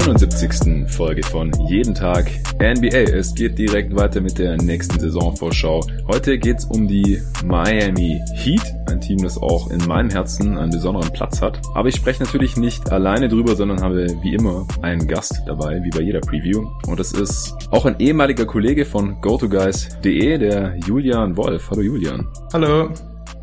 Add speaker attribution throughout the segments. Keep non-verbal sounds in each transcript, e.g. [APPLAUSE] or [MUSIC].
Speaker 1: zur 71. Folge von Jeden Tag NBA. Es geht direkt weiter mit der nächsten Saisonvorschau. Heute geht's um die Miami Heat, ein Team, das auch in meinem Herzen einen besonderen Platz hat. Aber ich spreche natürlich nicht alleine drüber, sondern habe wie immer einen Gast dabei, wie bei jeder Preview. Und das ist auch ein ehemaliger Kollege von GoToGuys.de, der Julian Wolf. Hallo Julian.
Speaker 2: Hallo.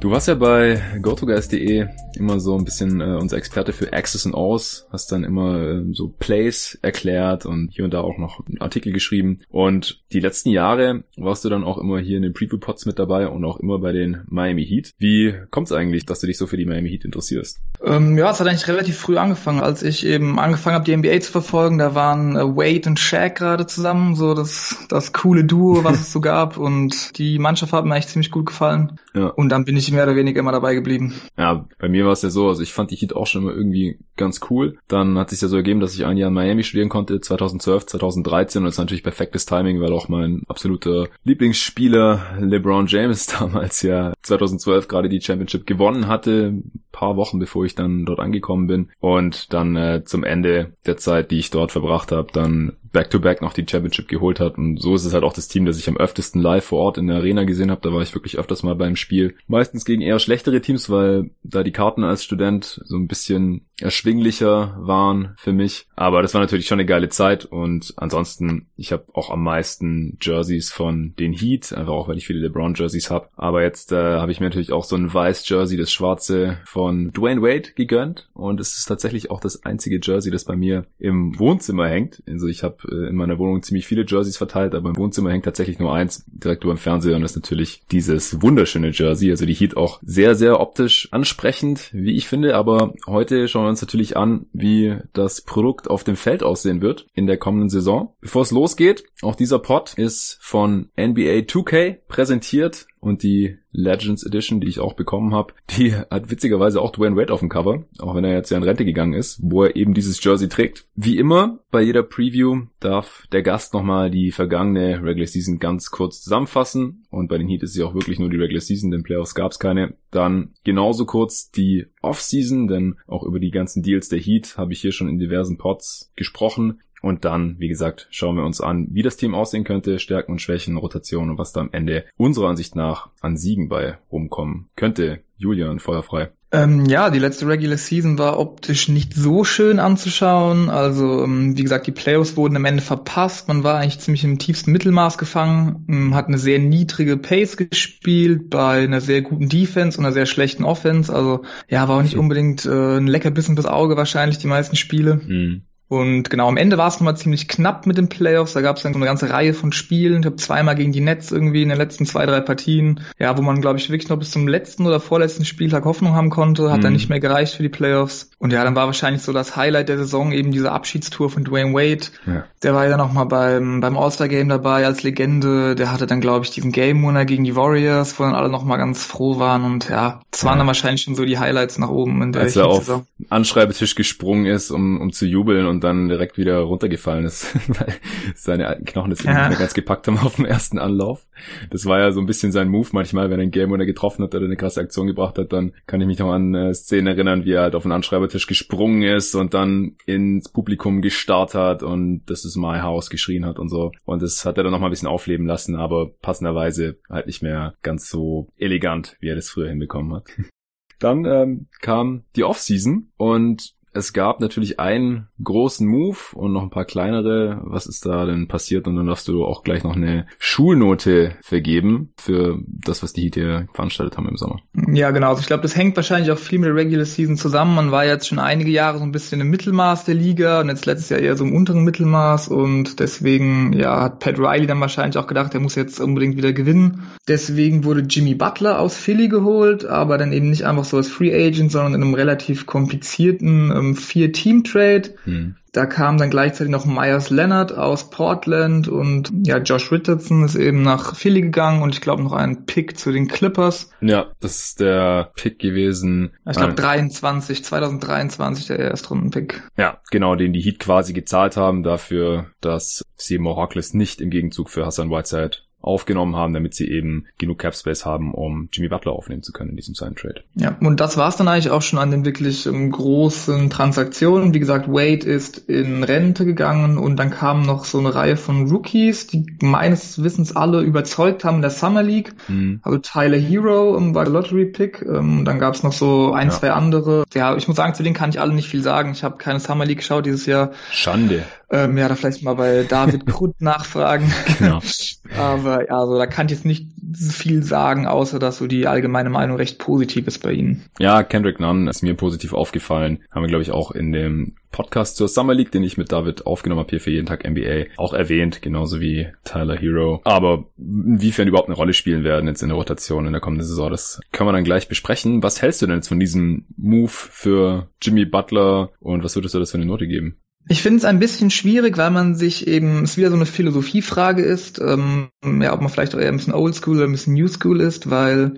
Speaker 1: Du warst ja bei GoToGuys.de immer so ein bisschen äh, unser Experte für Access and Aus, hast dann immer äh, so Plays erklärt und hier und da auch noch einen Artikel geschrieben. Und die letzten Jahre warst du dann auch immer hier in den Preview-Pods mit dabei und auch immer bei den Miami Heat. Wie kommt es eigentlich, dass du dich so für die Miami Heat interessierst?
Speaker 2: Ähm, ja, es hat eigentlich relativ früh angefangen, als ich eben angefangen habe, die NBA zu verfolgen. Da waren äh, Wade und Shaq gerade zusammen, so das, das coole Duo, was es so gab. Und die Mannschaft hat mir eigentlich ziemlich gut gefallen. Ja. Und dann bin ich mehr oder weniger immer dabei geblieben.
Speaker 1: Ja, bei mir war es ja so, also ich fand die Heat auch schon immer irgendwie ganz cool. Dann hat sich ja so ergeben, dass ich ein Jahr in Miami studieren konnte, 2012, 2013 und das ist natürlich perfektes Timing, weil auch mein absoluter Lieblingsspieler LeBron James [LAUGHS] damals ja 2012 gerade die Championship gewonnen hatte, paar Wochen bevor ich dann dort angekommen bin und dann äh, zum Ende der Zeit, die ich dort verbracht habe, dann Back-to-Back -back noch die Championship geholt hat. Und so ist es halt auch das Team, das ich am öftesten live vor Ort in der Arena gesehen habe. Da war ich wirklich öfters mal beim Spiel. Meistens gegen eher schlechtere Teams, weil da die Karten als Student so ein bisschen erschwinglicher waren für mich. Aber das war natürlich schon eine geile Zeit. Und ansonsten, ich habe auch am meisten Jerseys von den Heat, einfach auch, weil ich viele LeBron-Jerseys habe. Aber jetzt äh, habe ich mir natürlich auch so ein weiß Jersey, das schwarze von Dwayne Wade gegönnt. Und es ist tatsächlich auch das einzige Jersey, das bei mir im Wohnzimmer hängt. Also ich habe äh, in meiner Wohnung ziemlich viele Jerseys verteilt, aber im Wohnzimmer hängt tatsächlich nur eins direkt über dem Fernseher und das ist natürlich dieses wunderschöne Jersey. Also die Heat auch sehr, sehr optisch ansprechend, wie ich finde. Aber heute schauen wir uns natürlich an, wie das Produkt auf dem Feld aussehen wird in der kommenden Saison. Bevor es losgeht, auch dieser Pod ist von NBA 2K präsentiert und die Legends Edition, die ich auch bekommen habe, die hat witzigerweise auch Dwayne Wade auf dem Cover, auch wenn er jetzt ja in Rente gegangen ist, wo er eben dieses Jersey trägt. Wie immer bei jeder Preview darf der Gast nochmal die vergangene Regular Season ganz kurz zusammenfassen und bei den Heat ist sie auch wirklich nur die Regular Season, denn Playoffs gab es keine. Dann genauso kurz die Off-Season, denn auch über die ganzen Deals der Heat habe ich hier schon in diversen Pods gesprochen. Und dann, wie gesagt, schauen wir uns an, wie das Team aussehen könnte, Stärken und Schwächen, Rotation und was da am Ende unserer Ansicht nach an Siegen bei rumkommen könnte. Julian, feuerfrei.
Speaker 2: Ähm, ja, die letzte Regular Season war optisch nicht so schön anzuschauen. Also, ähm, wie gesagt, die Playoffs wurden am Ende verpasst. Man war eigentlich ziemlich im tiefsten Mittelmaß gefangen, ähm, hat eine sehr niedrige Pace gespielt bei einer sehr guten Defense und einer sehr schlechten Offense. Also, ja, war auch nicht unbedingt äh, ein Leckerbissen fürs Auge wahrscheinlich die meisten Spiele. Mhm. Und genau, am Ende war es nochmal ziemlich knapp mit den Playoffs. Da gab es dann so eine ganze Reihe von Spielen. Ich habe zweimal gegen die Nets irgendwie in den letzten zwei, drei Partien. Ja, wo man, glaube ich, wirklich noch bis zum letzten oder vorletzten Spieltag Hoffnung haben konnte. Hat mhm. dann nicht mehr gereicht für die Playoffs. Und ja, dann war wahrscheinlich so das Highlight der Saison eben diese Abschiedstour von Dwayne Wade. Ja. Der war ja noch mal beim, beim All-Star-Game dabei als Legende. Der hatte dann, glaube ich, diesen Game-Winner gegen die Warriors, wo dann alle noch mal ganz froh waren. Und ja, das waren ja. dann wahrscheinlich schon so die Highlights nach oben in der
Speaker 1: Als er auf Anschreibetisch gesprungen ist, um, um zu jubeln und dann direkt wieder runtergefallen ist, [LAUGHS] weil seine alten Knochen das ja. nicht mehr ganz gepackt haben auf dem ersten Anlauf. Das war ja so ein bisschen sein Move manchmal, wenn er ein Game Winner getroffen hat oder eine krasse Aktion gebracht hat, dann kann ich mich noch an äh, Szenen erinnern, wie er halt auf den Anschreibertisch gesprungen ist und dann ins Publikum gestarrt hat und das ist my house geschrien hat und so. Und das hat er dann noch mal ein bisschen aufleben lassen, aber passenderweise halt nicht mehr ganz so elegant, wie er das früher hinbekommen hat. [LAUGHS] Dann ähm, kam die Offseason und es gab natürlich einen großen Move und noch ein paar kleinere. Was ist da denn passiert? Und dann darfst du auch gleich noch eine Schulnote vergeben für das, was die Heat hier veranstaltet haben im Sommer.
Speaker 2: Ja, genau. Also ich glaube, das hängt wahrscheinlich auch viel mit der Regular Season zusammen. Man war jetzt schon einige Jahre so ein bisschen im Mittelmaß der Liga und jetzt letztes Jahr eher so im unteren Mittelmaß und deswegen, ja, hat Pat Riley dann wahrscheinlich auch gedacht, er muss jetzt unbedingt wieder gewinnen. Deswegen wurde Jimmy Butler aus Philly geholt, aber dann eben nicht einfach so als Free Agent, sondern in einem relativ komplizierten ähm, Vier-Team-Trade. Hm. Da kam dann gleichzeitig noch Myers Leonard aus Portland und ja, Josh Richardson ist eben nach Philly gegangen und ich glaube noch ein Pick zu den Clippers.
Speaker 1: Ja, das ist der Pick gewesen.
Speaker 2: Ich glaube 23, 2023 der Erstrunden-Pick.
Speaker 1: Ja, genau, den die Heat quasi gezahlt haben dafür, dass Seymour Hawkless nicht im Gegenzug für Hassan Whiteside aufgenommen haben, damit sie eben genug Cap Space haben, um Jimmy Butler aufnehmen zu können in diesem Sign Trade.
Speaker 2: Ja, und das war es dann eigentlich auch schon an den wirklich um, ähm, großen Transaktionen. Wie gesagt, Wade ist in Rente gegangen und dann kamen noch so eine Reihe von Rookies, die meines Wissens alle überzeugt haben in der Summer League. Mhm. Also Tyler Hero um, war der Lottery Pick. Ähm, dann gab es noch so ein, ja. zwei andere. Ja, ich muss sagen, zu denen kann ich alle nicht viel sagen. Ich habe keine Summer League geschaut dieses Jahr.
Speaker 1: Schande.
Speaker 2: Ähm, ja, da vielleicht mal bei David [LAUGHS] Krut nachfragen. Genau. [LAUGHS] Aber ja, also da kann ich jetzt nicht viel sagen, außer dass so die allgemeine Meinung recht positiv ist bei Ihnen.
Speaker 1: Ja, Kendrick Nunn ist mir positiv aufgefallen. Haben wir, glaube ich, auch in dem Podcast zur Summer League, den ich mit David aufgenommen habe hier für jeden Tag NBA, auch erwähnt, genauso wie Tyler Hero. Aber inwiefern überhaupt eine Rolle spielen werden jetzt in der Rotation in der kommenden Saison, das können wir dann gleich besprechen. Was hältst du denn jetzt von diesem Move für Jimmy Butler und was würdest du das für eine Note geben?
Speaker 2: Ich finde es ein bisschen schwierig, weil man sich eben, es wieder so eine Philosophiefrage ist, ähm, ja, ob man vielleicht eher ein bisschen Oldschool oder ein bisschen New School ist, weil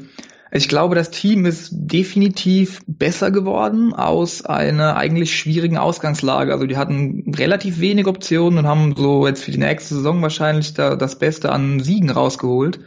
Speaker 2: ich glaube, das Team ist definitiv besser geworden aus einer eigentlich schwierigen Ausgangslage. Also die hatten relativ wenig Optionen und haben so jetzt für die nächste Saison wahrscheinlich da das Beste an Siegen rausgeholt.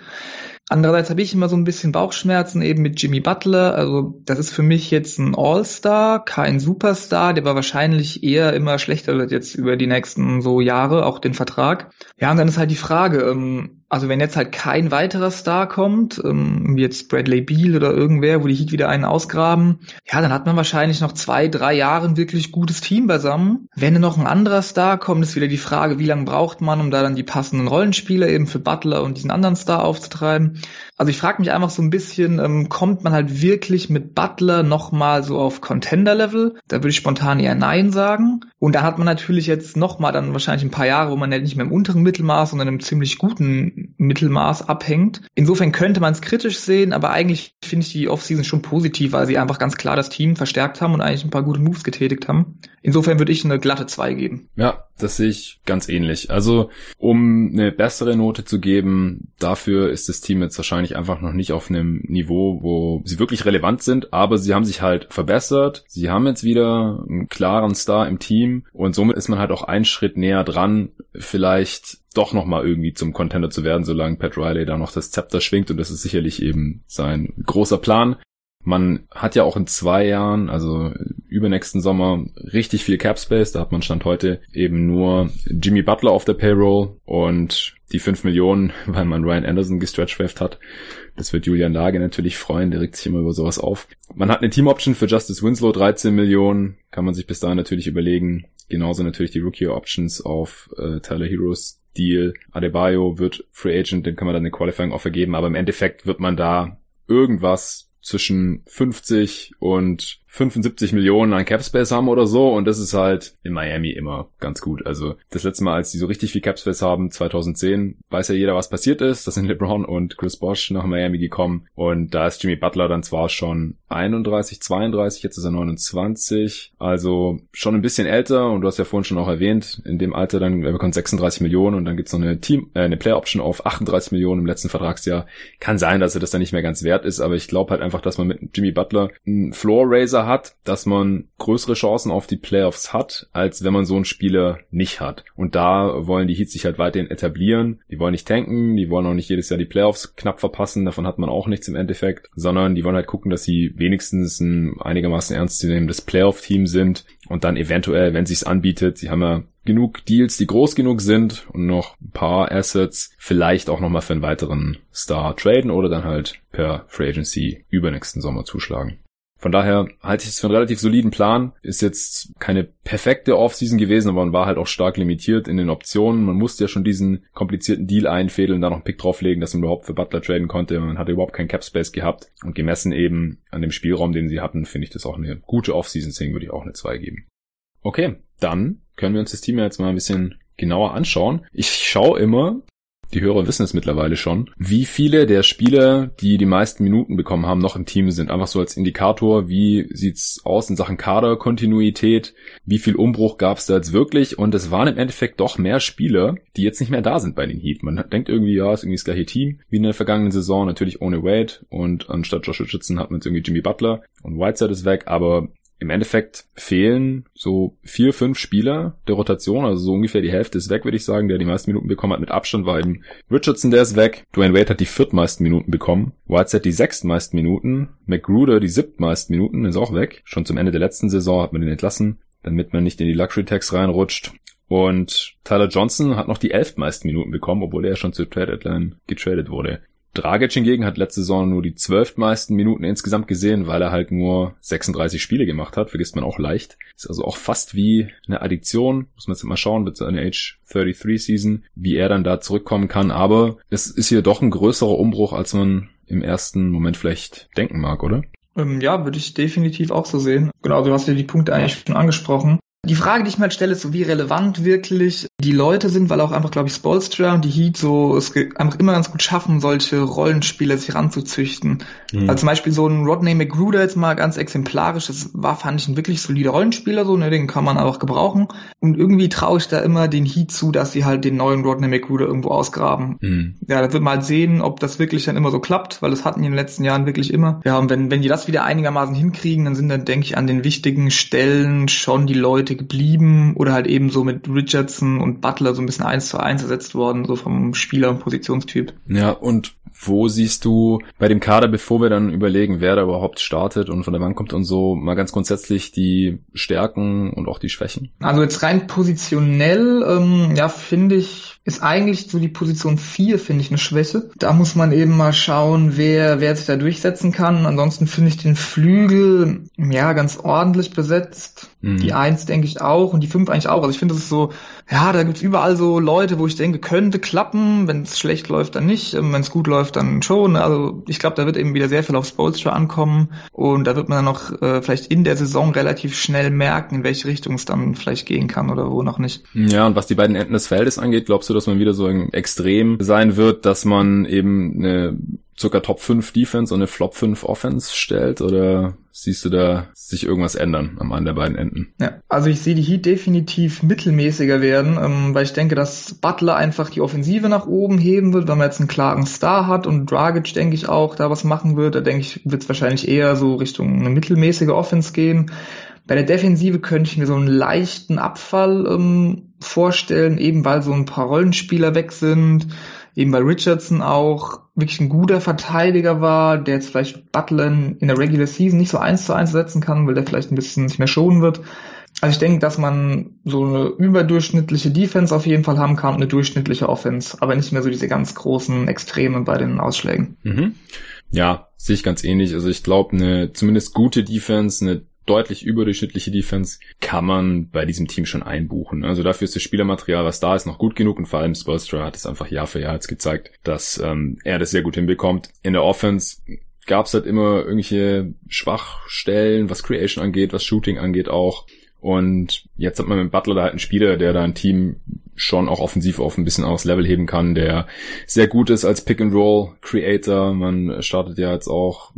Speaker 2: Andererseits habe ich immer so ein bisschen Bauchschmerzen eben mit Jimmy Butler. Also das ist für mich jetzt ein All-Star, kein Superstar. Der war wahrscheinlich eher immer schlechter wird jetzt über die nächsten so Jahre, auch den Vertrag. Ja, und dann ist halt die Frage, ähm, also wenn jetzt halt kein weiterer Star kommt, ähm, wie jetzt Bradley Beal oder irgendwer, wo die Heat wieder einen ausgraben, ja, dann hat man wahrscheinlich noch zwei, drei Jahre ein wirklich gutes Team beisammen. Wenn noch ein anderer Star kommt, ist wieder die Frage, wie lange braucht man, um da dann die passenden Rollenspieler eben für Butler und diesen anderen Star aufzutreiben. Also ich frage mich einfach so ein bisschen, ähm, kommt man halt wirklich mit Butler nochmal so auf Contender-Level? Da würde ich spontan eher Nein sagen. Und da hat man natürlich jetzt nochmal dann wahrscheinlich ein paar Jahre, wo man ja nicht mehr im unteren Mittelmaß, sondern im ziemlich guten Mittelmaß abhängt. Insofern könnte man es kritisch sehen, aber eigentlich finde ich die Offseason schon positiv, weil sie einfach ganz klar das Team verstärkt haben und eigentlich ein paar gute Moves getätigt haben. Insofern würde ich eine glatte 2 geben.
Speaker 1: Ja, das sehe ich ganz ähnlich. Also, um eine bessere Note zu geben, dafür ist das Team jetzt wahrscheinlich einfach noch nicht auf einem Niveau, wo sie wirklich relevant sind, aber sie haben sich halt verbessert. Sie haben jetzt wieder einen klaren Star im Team und somit ist man halt auch einen Schritt näher dran, vielleicht doch nochmal irgendwie zum Contender zu werden, solange Pat Riley da noch das Zepter schwingt und das ist sicherlich eben sein großer Plan. Man hat ja auch in zwei Jahren, also übernächsten Sommer, richtig viel Cap Space. Da hat man Stand heute eben nur Jimmy Butler auf der Payroll und die fünf Millionen, [LAUGHS] weil man Ryan Anderson gestretchwaved hat. Das wird Julian Lage natürlich freuen, der regt sich immer über sowas auf. Man hat eine Team Option für Justice Winslow, 13 Millionen, kann man sich bis dahin natürlich überlegen. Genauso natürlich die Rookie Options auf äh, Tyler Heroes Deal. Adebayo wird Free Agent, den kann man dann eine Qualifying Offer geben, aber im Endeffekt wird man da irgendwas zwischen 50 und 75 Millionen an Capspace haben oder so und das ist halt in Miami immer ganz gut. Also das letzte Mal, als die so richtig viel Capspace haben, 2010, weiß ja jeder, was passiert ist. Da sind LeBron und Chris Bosch nach Miami gekommen und da ist Jimmy Butler dann zwar schon 31, 32, jetzt ist er 29, also schon ein bisschen älter und du hast ja vorhin schon auch erwähnt, in dem Alter dann, er bekommt 36 Millionen und dann gibt's noch eine Team, äh, eine Player Option auf 38 Millionen im letzten Vertragsjahr. Kann sein, dass er das dann nicht mehr ganz wert ist, aber ich glaube halt einfach, dass man mit Jimmy Butler einen Floor Raiser hat, dass man größere Chancen auf die Playoffs hat, als wenn man so einen Spieler nicht hat. Und da wollen die Heats sich halt weiterhin etablieren. Die wollen nicht tanken, die wollen auch nicht jedes Jahr die Playoffs knapp verpassen, davon hat man auch nichts im Endeffekt, sondern die wollen halt gucken, dass sie wenigstens ein einigermaßen ernstzunehmendes Playoff-Team sind und dann eventuell, wenn sich's anbietet, sie haben ja genug Deals, die groß genug sind und noch ein paar Assets, vielleicht auch nochmal für einen weiteren Star traden oder dann halt per Free Agency übernächsten Sommer zuschlagen. Von daher halte ich es für einen relativ soliden Plan. Ist jetzt keine perfekte Offseason gewesen, aber man war halt auch stark limitiert in den Optionen. Man musste ja schon diesen komplizierten Deal einfädeln, da noch einen Pick drauflegen, dass man überhaupt für Butler traden konnte. Man hatte überhaupt keinen Cap Space gehabt. Und gemessen eben an dem Spielraum, den sie hatten, finde ich das auch eine gute Offseason. Deswegen würde ich auch eine 2 geben. Okay, dann können wir uns das Team jetzt mal ein bisschen genauer anschauen. Ich schaue immer, die Hörer wissen es mittlerweile schon, wie viele der Spieler, die die meisten Minuten bekommen haben, noch im Team sind. Einfach so als Indikator, wie sieht's aus in Sachen Kaderkontinuität, wie viel Umbruch gab's da jetzt wirklich? Und es waren im Endeffekt doch mehr Spieler, die jetzt nicht mehr da sind bei den Heat. Man denkt irgendwie, ja, ist irgendwie das gleiche Team wie in der vergangenen Saison, natürlich ohne Wade. Und anstatt Josh Richardson hat man jetzt irgendwie Jimmy Butler. Und Whiteside ist weg, aber im Endeffekt fehlen so vier, fünf Spieler der Rotation, also so ungefähr die Hälfte ist weg, würde ich sagen, der die meisten Minuten bekommen hat. Mit Abstand war eben Richardson, der ist weg. Dwayne Wade hat die viertmeisten Minuten bekommen. Whiteside die sechstmeisten Minuten. McGruder die siebtmeisten Minuten, ist auch weg. Schon zum Ende der letzten Saison hat man den entlassen, damit man nicht in die Luxury Tax reinrutscht. Und Tyler Johnson hat noch die elftmeisten Minuten bekommen, obwohl er schon zur Trade Deadline getradet wurde. Dragic hingegen hat letzte Saison nur die zwölftmeisten Minuten insgesamt gesehen, weil er halt nur 36 Spiele gemacht hat, vergisst man auch leicht. Ist also auch fast wie eine Addition, muss man jetzt mal schauen, mit seiner Age 33 Season, wie er dann da zurückkommen kann, aber es ist hier doch ein größerer Umbruch, als man im ersten Moment vielleicht denken mag, oder?
Speaker 2: Ähm, ja, würde ich definitiv auch so sehen. Genau, du hast ja die Punkte eigentlich schon angesprochen. Die Frage, die ich mir halt stelle, ist so, wie relevant wirklich die Leute sind, weil auch einfach, glaube ich, Spolstra und die Heat so es einfach immer ganz gut schaffen, solche Rollenspieler sich ranzuzüchten. Mhm. Also zum Beispiel so ein Rodney McGruder jetzt mal ganz exemplarisch, das war, fand ich, ein wirklich solider Rollenspieler, so, ne, den kann man auch gebrauchen. Und irgendwie traue ich da immer den Heat zu, dass sie halt den neuen Rodney McGruder irgendwo ausgraben. Mhm. Ja, da wird mal sehen, ob das wirklich dann immer so klappt, weil das hatten die in den letzten Jahren wirklich immer. Ja, und wenn, wenn die das wieder einigermaßen hinkriegen, dann sind dann, denke ich, an den wichtigen Stellen schon die Leute geblieben oder halt eben so mit Richardson und Butler so ein bisschen eins zu eins ersetzt worden, so vom Spieler- und Positionstyp.
Speaker 1: Ja, und wo siehst du bei dem Kader, bevor wir dann überlegen, wer da überhaupt startet und von der Bank kommt und so, mal ganz grundsätzlich die Stärken und auch die Schwächen?
Speaker 2: Also jetzt rein positionell, ähm, ja, finde ich, ist eigentlich so die Position 4, finde ich, eine Schwäche. Da muss man eben mal schauen, wer, wer sich da durchsetzen kann. Ansonsten finde ich den Flügel, ja, ganz ordentlich besetzt. Mhm. Die 1 denke ich auch und die 5 eigentlich auch. Also ich finde, das ist so, ja, da gibt's überall so Leute, wo ich denke, könnte klappen. Wenn es schlecht läuft, dann nicht. Ähm, Wenn es gut läuft, dann schon. Also ich glaube, da wird eben wieder sehr viel auf Spolstra ankommen. Und da wird man dann noch äh, vielleicht in der Saison relativ schnell merken, in welche Richtung es dann vielleicht gehen kann oder wo noch nicht.
Speaker 1: Ja, und was die beiden Enden des Feldes angeht, glaubst du, dass man wieder so Extrem sein wird, dass man eben eine circa Top 5 Defense und eine Flop 5 Offense stellt oder siehst du da sich irgendwas ändern am einen der beiden Enden?
Speaker 2: Ja, also ich sehe die Heat definitiv mittelmäßiger werden, ähm, weil ich denke, dass Butler einfach die Offensive nach oben heben wird, wenn man jetzt einen klaren Star hat und Dragic, denke ich, auch da was machen wird. Da denke ich, wird es wahrscheinlich eher so Richtung eine mittelmäßige Offense gehen. Bei der Defensive könnte ich mir so einen leichten Abfall ähm, vorstellen, eben weil so ein paar Rollenspieler weg sind, eben weil Richardson auch wirklich ein guter Verteidiger war, der jetzt vielleicht Butler in der Regular Season nicht so eins zu eins setzen kann, weil der vielleicht ein bisschen nicht mehr schonen wird. Also ich denke, dass man so eine überdurchschnittliche Defense auf jeden Fall haben kann, eine durchschnittliche Offense, aber nicht mehr so diese ganz großen Extreme bei den Ausschlägen.
Speaker 1: Mhm. Ja, sehe ich ganz ähnlich. Also ich glaube, eine zumindest gute Defense, eine deutlich überdurchschnittliche Defense kann man bei diesem Team schon einbuchen. Also dafür ist das Spielermaterial, was da ist, noch gut genug und vor allem Spolstra hat es einfach Jahr für Jahr jetzt gezeigt, dass ähm, er das sehr gut hinbekommt. In der Offense gab es halt immer irgendwelche Schwachstellen, was Creation angeht, was Shooting angeht auch. Und jetzt hat man mit Butler da halt einen Spieler, der da ein Team schon auch offensiv auf ein bisschen aufs Level heben kann, der sehr gut ist als Pick-and-Roll Creator. Man startet ja jetzt auch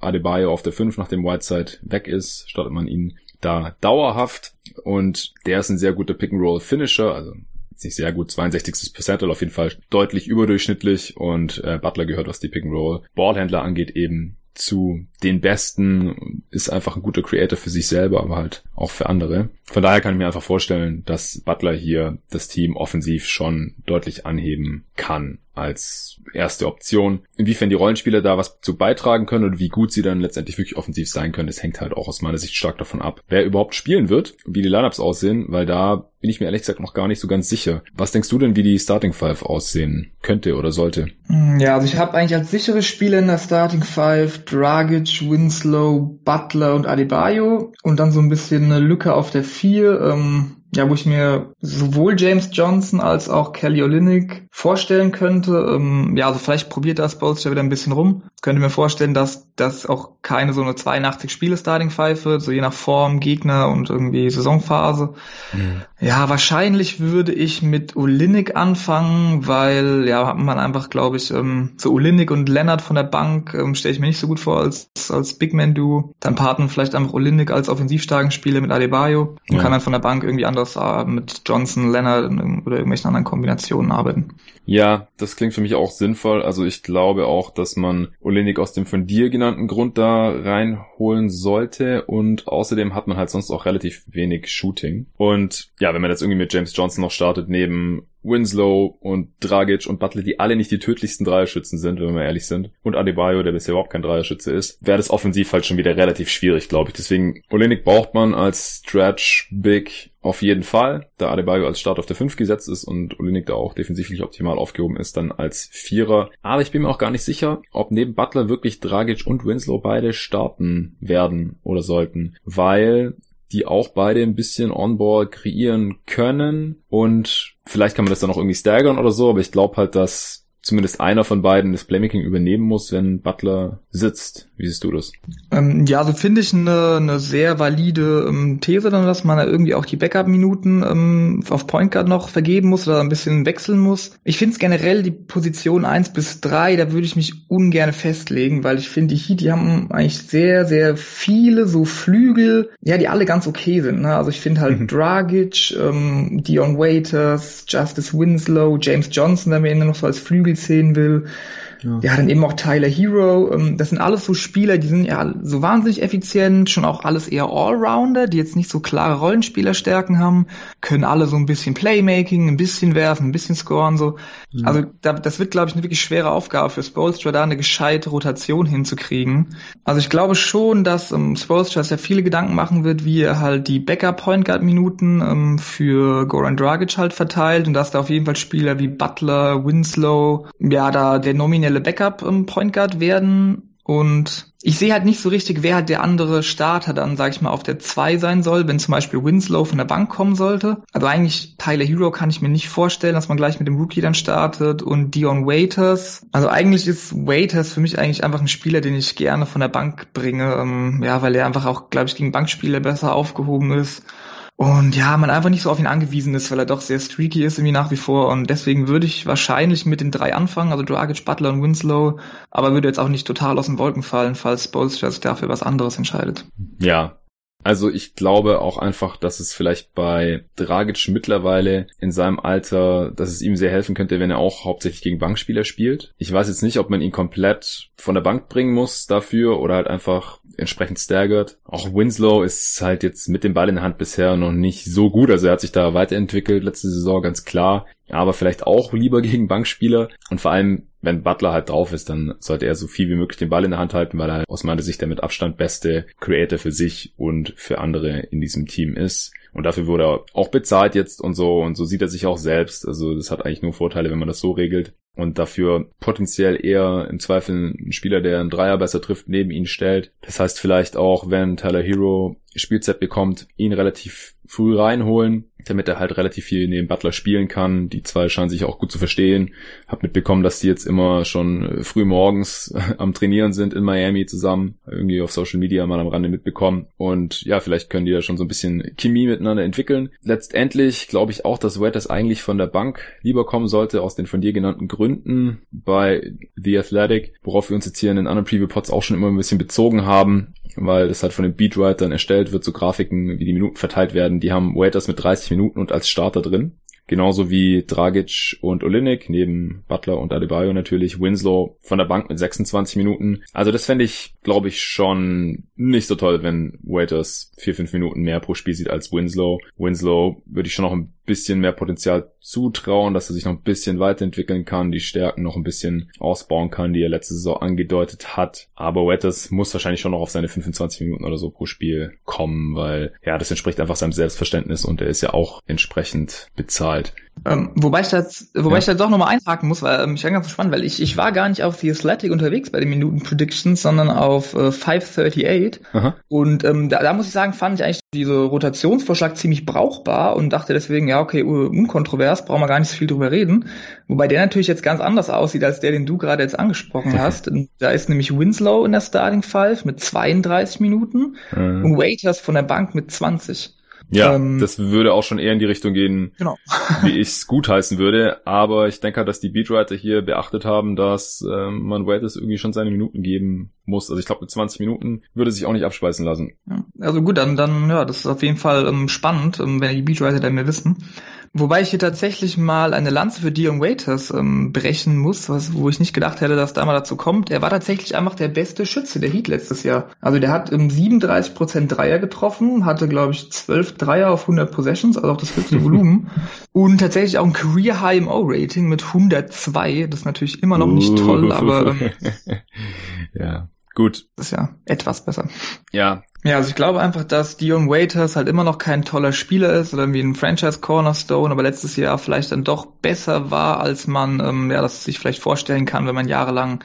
Speaker 1: Adebayo auf der 5, nachdem Whiteside weg ist, startet man ihn da dauerhaft und der ist ein sehr guter Pick-and-Roll-Finisher, also nicht sehr gut, 62. Percentile auf jeden Fall deutlich überdurchschnittlich und äh, Butler gehört, was die Pick-and-Roll-Ballhändler angeht, eben zu den Besten, ist einfach ein guter Creator für sich selber, aber halt auch für andere. Von daher kann ich mir einfach vorstellen, dass Butler hier das Team offensiv schon deutlich anheben kann als erste Option. Inwiefern die Rollenspieler da was zu beitragen können und wie gut sie dann letztendlich wirklich offensiv sein können, das hängt halt auch aus meiner Sicht stark davon ab, wer überhaupt spielen wird und wie die Lineups aussehen, weil da bin ich mir ehrlich gesagt noch gar nicht so ganz sicher. Was denkst du denn, wie die Starting Five aussehen könnte oder sollte?
Speaker 2: Hm, ja, also ich habe eigentlich als sichere Spieler in der Starting Five Dragic, Winslow, Butler und Adebayo und dann so ein bisschen eine Lücke auf der Vier. Ähm ja, wo ich mir sowohl James Johnson als auch Kelly Olynyk vorstellen könnte. Ähm, ja, also vielleicht probiert das Bolster wieder ein bisschen rum. Könnte mir vorstellen, dass das auch keine so eine 82 Spiele Starting Five wird, so je nach Form, Gegner und irgendwie Saisonphase. Mhm. Ja, wahrscheinlich würde ich mit Olynyk anfangen, weil ja man einfach, glaube ich, ähm, so Olynyk und Leonard von der Bank ähm, stelle ich mir nicht so gut vor als als Big Man Duo. Dann partner vielleicht einfach Olynyk als offensivstarken Spieler mit Adebayo und ja. kann dann von der Bank irgendwie anders äh, mit Johnson, Leonard oder irgendwelchen anderen Kombinationen arbeiten.
Speaker 1: Ja, das klingt für mich auch sinnvoll. Also ich glaube auch, dass man Olenik aus dem von dir genannten Grund da reinholen sollte und außerdem hat man halt sonst auch relativ wenig Shooting. Und ja, wenn man jetzt irgendwie mit James Johnson noch startet neben Winslow und Dragic und Butler, die alle nicht die tödlichsten Dreierschützen sind, wenn wir ehrlich sind, und Adebayo, der bisher überhaupt kein Dreierschütze ist, wäre das offensiv halt schon wieder relativ schwierig, glaube ich. Deswegen, Olenik braucht man als Stretch Big auf jeden Fall, da Adebayo als Start auf der 5 gesetzt ist und Olinik da auch defensiv nicht optimal aufgehoben ist, dann als Vierer. Aber ich bin mir auch gar nicht sicher, ob neben Butler wirklich Dragic und Winslow beide starten werden oder sollten, weil die auch beide ein bisschen Onboard kreieren können und vielleicht kann man das dann auch irgendwie staggern oder so, aber ich glaube halt, dass zumindest einer von beiden das Playmaking übernehmen muss, wenn Butler sitzt. Wie siehst du das?
Speaker 2: Ähm, ja, so finde ich eine, eine sehr valide ähm, These dann, dass man da irgendwie auch die Backup-Minuten ähm, auf Point Guard noch vergeben muss oder ein bisschen wechseln muss. Ich finde es generell die Position eins bis drei, da würde ich mich ungern festlegen, weil ich finde, die Heat, die haben eigentlich sehr, sehr viele so Flügel, ja, die alle ganz okay sind. Ne? Also ich finde halt mhm. Dragic, ähm, Dion Waiters, Justice Winslow, James Johnson, man ihn noch so als Flügel sehen will, ja. ja, dann eben auch Tyler Hero. Ähm, das sind alles so Spieler, die sind ja so wahnsinnig effizient, schon auch alles eher Allrounder, die jetzt nicht so klare Rollenspielerstärken haben, können alle so ein bisschen Playmaking, ein bisschen werfen, ein bisschen scoren, so. Ja. Also da, das wird, glaube ich, eine wirklich schwere Aufgabe für Spolstra, da eine gescheite Rotation hinzukriegen. Also ich glaube schon, dass ähm, Spolstra sich ja viele Gedanken machen wird, wie er halt die Backup-Point Guard-Minuten ähm, für Goran Dragic halt verteilt und dass da auf jeden Fall Spieler wie Butler, Winslow, ja, da der nominelle schnelle Backup im Point Guard werden. Und ich sehe halt nicht so richtig, wer halt der andere Starter dann, sag ich mal, auf der 2 sein soll, wenn zum Beispiel Winslow von der Bank kommen sollte. Also eigentlich Tyler Hero kann ich mir nicht vorstellen, dass man gleich mit dem Rookie dann startet und Dion Waiters. Also eigentlich ist Waiters für mich eigentlich einfach ein Spieler, den ich gerne von der Bank bringe, ähm, ja, weil er einfach auch, glaube ich, gegen Bankspieler besser aufgehoben ist. Und ja, man einfach nicht so auf ihn angewiesen ist, weil er doch sehr streaky ist irgendwie nach wie vor. Und deswegen würde ich wahrscheinlich mit den drei anfangen, also Dragic, Butler und Winslow, aber würde jetzt auch nicht total aus den Wolken fallen, falls Bolster sich dafür was anderes entscheidet.
Speaker 1: Ja, also ich glaube auch einfach, dass es vielleicht bei Dragic mittlerweile in seinem Alter, dass es ihm sehr helfen könnte, wenn er auch hauptsächlich gegen Bankspieler spielt. Ich weiß jetzt nicht, ob man ihn komplett von der Bank bringen muss dafür oder halt einfach entsprechend staggert. Auch Winslow ist halt jetzt mit dem Ball in der Hand bisher noch nicht so gut. Also er hat sich da weiterentwickelt letzte Saison, ganz klar aber vielleicht auch lieber [LAUGHS] gegen Bankspieler. Und vor allem, wenn Butler halt drauf ist, dann sollte er so viel wie möglich den Ball in der Hand halten, weil er aus meiner Sicht der mit Abstand beste Creator für sich und für andere in diesem Team ist. Und dafür wurde er auch bezahlt jetzt und so. Und so sieht er sich auch selbst. Also das hat eigentlich nur Vorteile, wenn man das so regelt. Und dafür potenziell eher im Zweifel einen Spieler, der einen Dreier besser trifft, neben ihn stellt. Das heißt vielleicht auch, wenn Tyler Hero Spielzeit bekommt, ihn relativ früh reinholen, damit er halt relativ viel neben Butler spielen kann. Die zwei scheinen sich auch gut zu verstehen. Hab mitbekommen, dass die jetzt immer schon früh morgens [LAUGHS] am Trainieren sind in Miami zusammen. Irgendwie auf Social Media mal am Rande mitbekommen. Und ja, vielleicht können die da schon so ein bisschen Chemie miteinander entwickeln. Letztendlich glaube ich auch, dass Waiters eigentlich von der Bank lieber kommen sollte, aus den von dir genannten Gründen bei The Athletic, worauf wir uns jetzt hier in den anderen Preview-Pods auch schon immer ein bisschen bezogen haben weil das halt von den Beatwritern erstellt wird, so Grafiken, wie die Minuten verteilt werden. Die haben Waiters mit 30 Minuten und als Starter drin. Genauso wie Dragic und Olinik, neben Butler und Adebayo natürlich. Winslow von der Bank mit 26 Minuten. Also das fände ich, glaube ich, schon nicht so toll, wenn Waiters vier, fünf Minuten mehr pro Spiel sieht als Winslow. Winslow würde ich schon noch ein bisschen mehr Potenzial zutrauen, dass er sich noch ein bisschen weiterentwickeln kann, die Stärken noch ein bisschen ausbauen kann, die er letzte Saison angedeutet hat. Aber Wetters muss wahrscheinlich schon noch auf seine 25 Minuten oder so pro Spiel kommen, weil ja, das entspricht einfach seinem Selbstverständnis und er ist ja auch entsprechend bezahlt.
Speaker 2: Ähm, wobei ich das, wobei ja. ich da doch nochmal einhaken muss, weil ähm, ich war ganz spannend, weil ich, ich war gar nicht auf The Athletic unterwegs bei den Minuten Predictions, sondern auf äh, 538. Aha. Und ähm, da, da muss ich sagen, fand ich eigentlich diese Rotationsvorschlag ziemlich brauchbar und dachte deswegen, ja, okay, unkontrovers, brauchen wir gar nicht so viel drüber reden. Wobei der natürlich jetzt ganz anders aussieht als der, den du gerade jetzt angesprochen hast. da ist nämlich Winslow in der Starting Five mit 32 Minuten mhm. und Waiters von der Bank mit 20.
Speaker 1: Ja, ähm, das würde auch schon eher in die Richtung gehen, genau. [LAUGHS] wie ich es gutheißen würde. Aber ich denke halt, dass die Beatwriter hier beachtet haben, dass ähm, man Waiters irgendwie schon seine Minuten geben muss. Also ich glaube, mit 20 Minuten würde sich auch nicht abspeisen lassen.
Speaker 2: Ja, also gut, dann, dann, ja, das ist auf jeden Fall ähm, spannend, ähm, wenn die Beatwriter dann mehr wissen. Wobei ich hier tatsächlich mal eine Lanze für Dion Waiters ähm, brechen muss, was, wo ich nicht gedacht hätte, dass da mal dazu kommt. Er war tatsächlich einfach der beste Schütze der Heat letztes Jahr. Also der hat ähm, 37% Dreier getroffen, hatte glaube ich 12 Dreier auf 100 Possessions, also auch das höchste [LAUGHS] Volumen. Und tatsächlich auch ein Career High im O-Rating mit 102. Das ist natürlich immer noch nicht toll, aber ähm, [LAUGHS]
Speaker 1: ja. Gut.
Speaker 2: Das ist ja etwas besser.
Speaker 1: Ja.
Speaker 2: Ja, also ich glaube einfach, dass Dion Waiters halt immer noch kein toller Spieler ist oder wie ein Franchise Cornerstone, aber letztes Jahr vielleicht dann doch besser war, als man ähm, ja das sich vielleicht vorstellen kann, wenn man jahrelang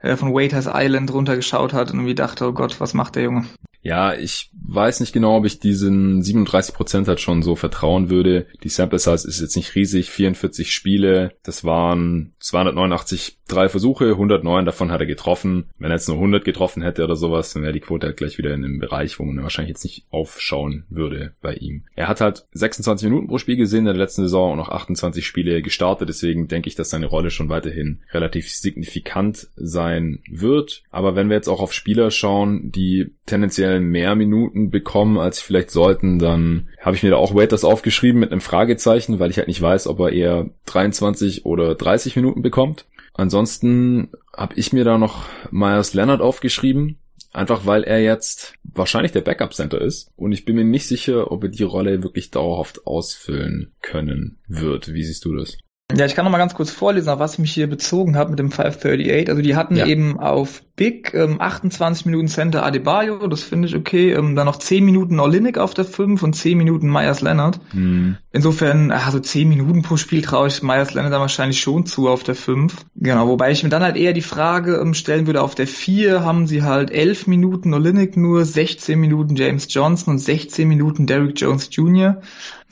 Speaker 2: äh, von Waiters Island runtergeschaut hat und irgendwie dachte, oh Gott, was macht der Junge?
Speaker 1: Ja, ich weiß nicht genau, ob ich diesen 37% halt schon so vertrauen würde. Die Sample Size ist jetzt nicht riesig, 44 Spiele, das waren 289 drei Versuche, 109 davon hat er getroffen. Wenn er jetzt nur 100 getroffen hätte oder sowas, dann wäre die Quote halt gleich wieder in einem Bereich, wo man wahrscheinlich jetzt nicht aufschauen würde bei ihm. Er hat halt 26 Minuten pro Spiel gesehen in der letzten Saison und noch 28 Spiele gestartet, deswegen denke ich, dass seine Rolle schon weiterhin relativ signifikant sein wird. Aber wenn wir jetzt auch auf Spieler schauen, die tendenziell tendenziell mehr Minuten bekommen, als sie vielleicht sollten, dann habe ich mir da auch Waiters aufgeschrieben mit einem Fragezeichen, weil ich halt nicht weiß, ob er eher 23 oder 30 Minuten bekommt. Ansonsten habe ich mir da noch Myers Leonard aufgeschrieben, einfach weil er jetzt wahrscheinlich der Backup Center ist und ich bin mir nicht sicher, ob er die Rolle wirklich dauerhaft ausfüllen können wird. Wie siehst du das?
Speaker 2: Ja, ich kann noch mal ganz kurz vorlesen, auf was ich mich hier bezogen habe mit dem 538. Also die hatten ja. eben auf Big ähm, 28 Minuten Center Adebayo, das finde ich okay. Ähm, dann noch 10 Minuten Olinik auf der 5 und 10 Minuten Myers Leonard. Mhm. Insofern, also 10 Minuten pro Spiel traue ich Myers Leonard dann wahrscheinlich schon zu auf der 5. Genau, wobei ich mir dann halt eher die Frage ähm, stellen würde, auf der 4 haben sie halt 11 Minuten Olinik nur, 16 Minuten James Johnson und 16 Minuten Derrick Jones Jr.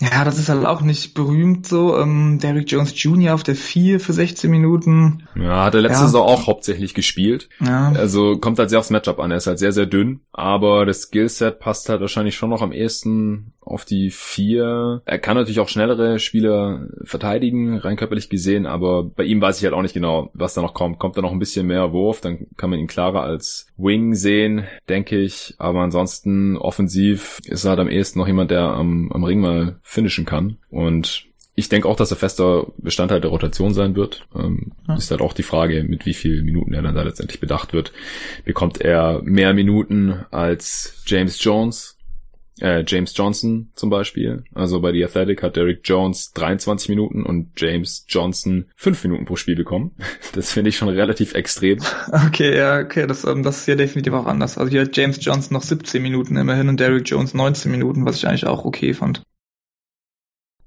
Speaker 2: Ja, das ist halt auch nicht berühmt so. Ähm, Derrick Jones Jr. auf der 4 für 16 Minuten.
Speaker 1: Ja, hat er letzte ja. Saison auch hauptsächlich gespielt. Ja. Also kommt halt sehr aufs Matchup an. Er ist halt sehr, sehr dünn. Aber das Skillset passt halt wahrscheinlich schon noch am ehesten auf die 4. Er kann natürlich auch schnellere Spieler verteidigen, rein körperlich gesehen. Aber bei ihm weiß ich halt auch nicht genau, was da noch kommt. Kommt da noch ein bisschen mehr Wurf, dann kann man ihn klarer als Wing sehen, denke ich. Aber ansonsten offensiv ist er halt am ehesten noch jemand, der am, am Ring mal finishen kann. Und ich denke auch, dass er fester Bestandteil der Rotation sein wird. Ähm, ja. Ist halt auch die Frage, mit wie vielen Minuten er dann da letztendlich bedacht wird. Bekommt er mehr Minuten als James Jones? Äh, James Johnson zum Beispiel. Also bei The Athletic hat Derek Jones 23 Minuten und James Johnson 5 Minuten pro Spiel bekommen. [LAUGHS] Das finde ich schon relativ extrem. [LAUGHS]
Speaker 2: Okay, ja, okay, das, ähm, das ist ja definitiv auch anders. Also hier hat James Johnson noch 17 Minuten immerhin und Derek Jones 19 Minuten, was ich eigentlich auch okay fand.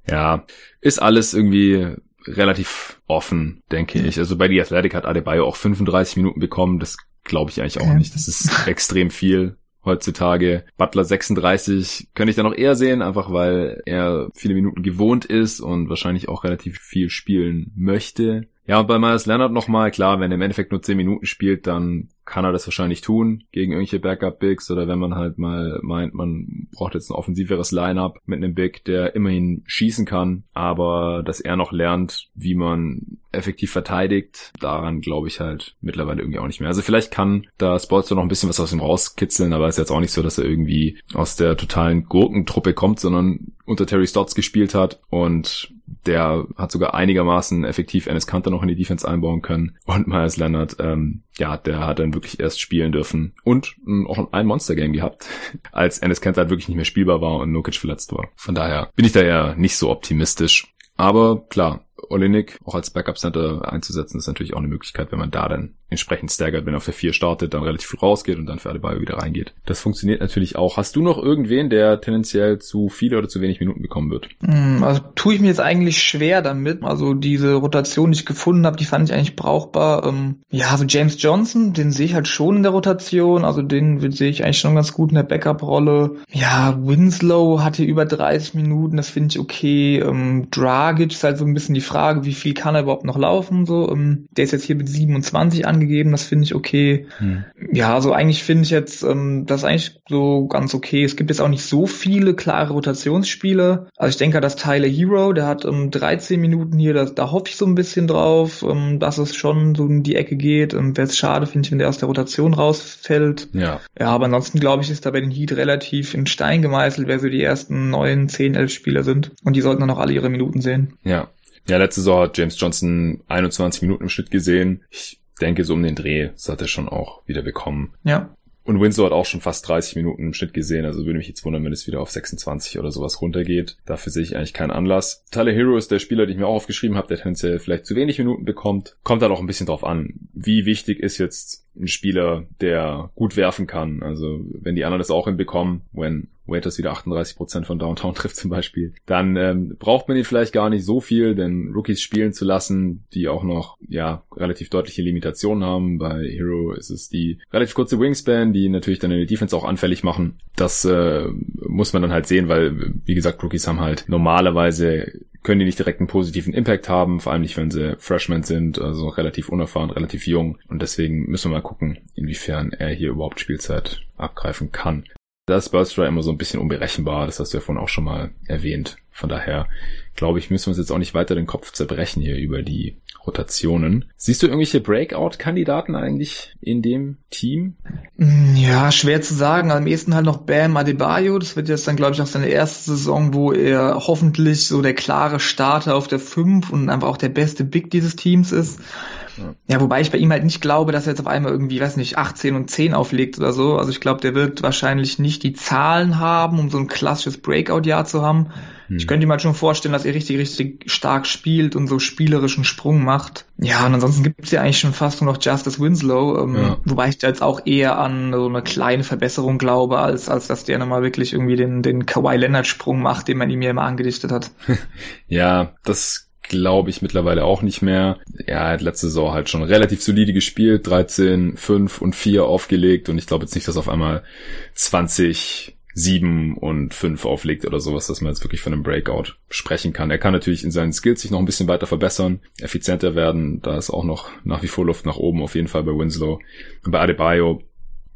Speaker 1: Ja, ist alles irgendwie relativ offen, denke ich. Also bei The Athletic hat Adebayo auch 35 Minuten bekommen. Das glaube ich eigentlich auch nicht. Das ist [LAUGHS] extrem viel heutzutage. Butler 36 könnte ich da noch eher sehen, einfach weil er viele Minuten gewohnt ist und wahrscheinlich auch relativ viel spielen möchte. Ja, und bei Myers Leonard nochmal, klar, wenn er im Endeffekt nur 10 Minuten spielt, dann kann er das wahrscheinlich tun gegen irgendwelche Backup-Bigs oder wenn man halt mal meint, man braucht jetzt ein offensiveres Line-Up mit einem Big, der immerhin schießen kann, aber dass er noch lernt, wie man effektiv verteidigt, daran glaube ich halt mittlerweile irgendwie auch nicht mehr. Also vielleicht kann da Spolster noch ein bisschen was aus ihm rauskitzeln, aber ist jetzt auch nicht so, dass er irgendwie aus der totalen Gurkentruppe kommt, sondern unter Terry Stotts gespielt hat und der hat sogar einigermaßen effektiv Ennis Kanter noch in die Defense einbauen können. Und Myers Leonard, ähm, ja, der hat dann wirklich erst spielen dürfen. Und ähm, auch ein Monster-Game gehabt, [LAUGHS] als Ennis Kanter halt wirklich nicht mehr spielbar war und Nokic verletzt war. Von daher bin ich da ja nicht so optimistisch. Aber klar, Olinik auch als Backup Center einzusetzen, ist natürlich auch eine Möglichkeit, wenn man da dann entsprechend staggert, wenn er auf der 4 startet, dann relativ früh rausgeht und dann für Adebayo wieder reingeht. Das funktioniert natürlich auch. Hast du noch irgendwen, der tendenziell zu viele oder zu wenig Minuten bekommen wird?
Speaker 2: Hm, also tue ich mir jetzt eigentlich schwer damit. Also diese Rotation, die ich gefunden habe, die fand ich eigentlich brauchbar. Ähm, ja, also James Johnson, den sehe ich halt schon in der Rotation. Also den sehe ich eigentlich schon ganz gut in der Backup-Rolle. Ja, Winslow hatte über 30 Minuten, das finde ich okay. Ähm, Dragic ist halt so ein bisschen die Frage, Frage, wie viel kann er überhaupt noch laufen, so. Ähm, der ist jetzt hier mit 27 angegeben, das finde ich okay. Hm. Ja, so eigentlich finde ich jetzt, ähm, das ist eigentlich so ganz okay. Es gibt jetzt auch nicht so viele klare Rotationsspiele. Also ich denke, dass Tyler Hero, der hat ähm, 13 Minuten hier, da, da hoffe ich so ein bisschen drauf, ähm, dass es schon so in die Ecke geht. Ähm, Wäre es schade, finde ich, wenn der aus der Rotation rausfällt. Ja. Ja, aber ansonsten glaube ich, ist da bei den Heat relativ in Stein gemeißelt, wer so die ersten neun, zehn, elf Spieler sind. Und die sollten dann auch alle ihre Minuten sehen.
Speaker 1: Ja. Ja, letzte Saison hat James Johnson 21 Minuten im Schnitt gesehen. Ich denke, so um den Dreh, das hat er schon auch wieder bekommen.
Speaker 2: Ja.
Speaker 1: Und Winslow hat auch schon fast 30 Minuten im Schnitt gesehen, also würde mich jetzt wundern, wenn es wieder auf 26 oder sowas runtergeht. Dafür sehe ich eigentlich keinen Anlass. Tyler Hero ist der Spieler, den ich mir auch aufgeschrieben habe, der tendenziell vielleicht zu wenig Minuten bekommt. Kommt halt auch ein bisschen drauf an, wie wichtig ist jetzt ein Spieler, der gut werfen kann. Also wenn die anderen das auch hinbekommen, wenn Waiters wieder 38% von Downtown [LAUGHS] trifft zum Beispiel, dann ähm, braucht man ihn vielleicht gar nicht so viel, denn Rookies spielen zu lassen, die auch noch ja relativ deutliche Limitationen haben. Bei Hero ist es die relativ kurze Wingspan, die natürlich dann in der Defense auch anfällig machen. Das äh, muss man dann halt sehen, weil wie gesagt Rookies haben halt normalerweise können die nicht direkt einen positiven Impact haben, vor allem nicht, wenn sie Freshmen sind, also relativ unerfahren, relativ jung. Und deswegen müssen wir mal gucken, inwiefern er hier überhaupt Spielzeit abgreifen kann. Da ist Burster immer so ein bisschen unberechenbar, das hast du ja vorhin auch schon mal erwähnt. Von daher glaube ich, müssen wir uns jetzt auch nicht weiter den Kopf zerbrechen hier über die Rotationen. Siehst du irgendwelche Breakout-Kandidaten eigentlich in dem Team?
Speaker 2: Ja, schwer zu sagen. Am ehesten halt noch Bam Adebayo. Das wird jetzt dann, glaube ich, auch seine erste Saison, wo er hoffentlich so der klare Starter auf der 5 und einfach auch der beste Big dieses Teams ist. Ja. wobei ich bei ihm halt nicht glaube, dass er jetzt auf einmal irgendwie, weiß nicht, 18 und 10 auflegt oder so. Also ich glaube, der wird wahrscheinlich nicht die Zahlen haben, um so ein klassisches Breakout-Jahr zu haben. Hm. Ich könnte mir halt schon vorstellen, dass er richtig, richtig stark spielt und so spielerischen Sprung macht. Ja, und ansonsten gibt es ja eigentlich schon fast nur noch Justice Winslow, ähm, ja. wobei ich da jetzt auch eher an so eine kleine Verbesserung glaube, als, als dass der nochmal wirklich irgendwie den, den Kawhi Leonard Sprung macht, den man ihm ja immer angedichtet hat. [LAUGHS]
Speaker 1: ja, das glaube ich mittlerweile auch nicht mehr. Er hat letzte Saison halt schon relativ solide gespielt, 13, 5 und 4 aufgelegt und ich glaube jetzt nicht, dass auf einmal 20 7 und 5 auflegt oder sowas, dass man jetzt wirklich von einem Breakout sprechen kann. Er kann natürlich in seinen Skills sich noch ein bisschen weiter verbessern, effizienter werden. Da ist auch noch nach wie vor Luft nach oben, auf jeden Fall bei Winslow. Und bei Adebayo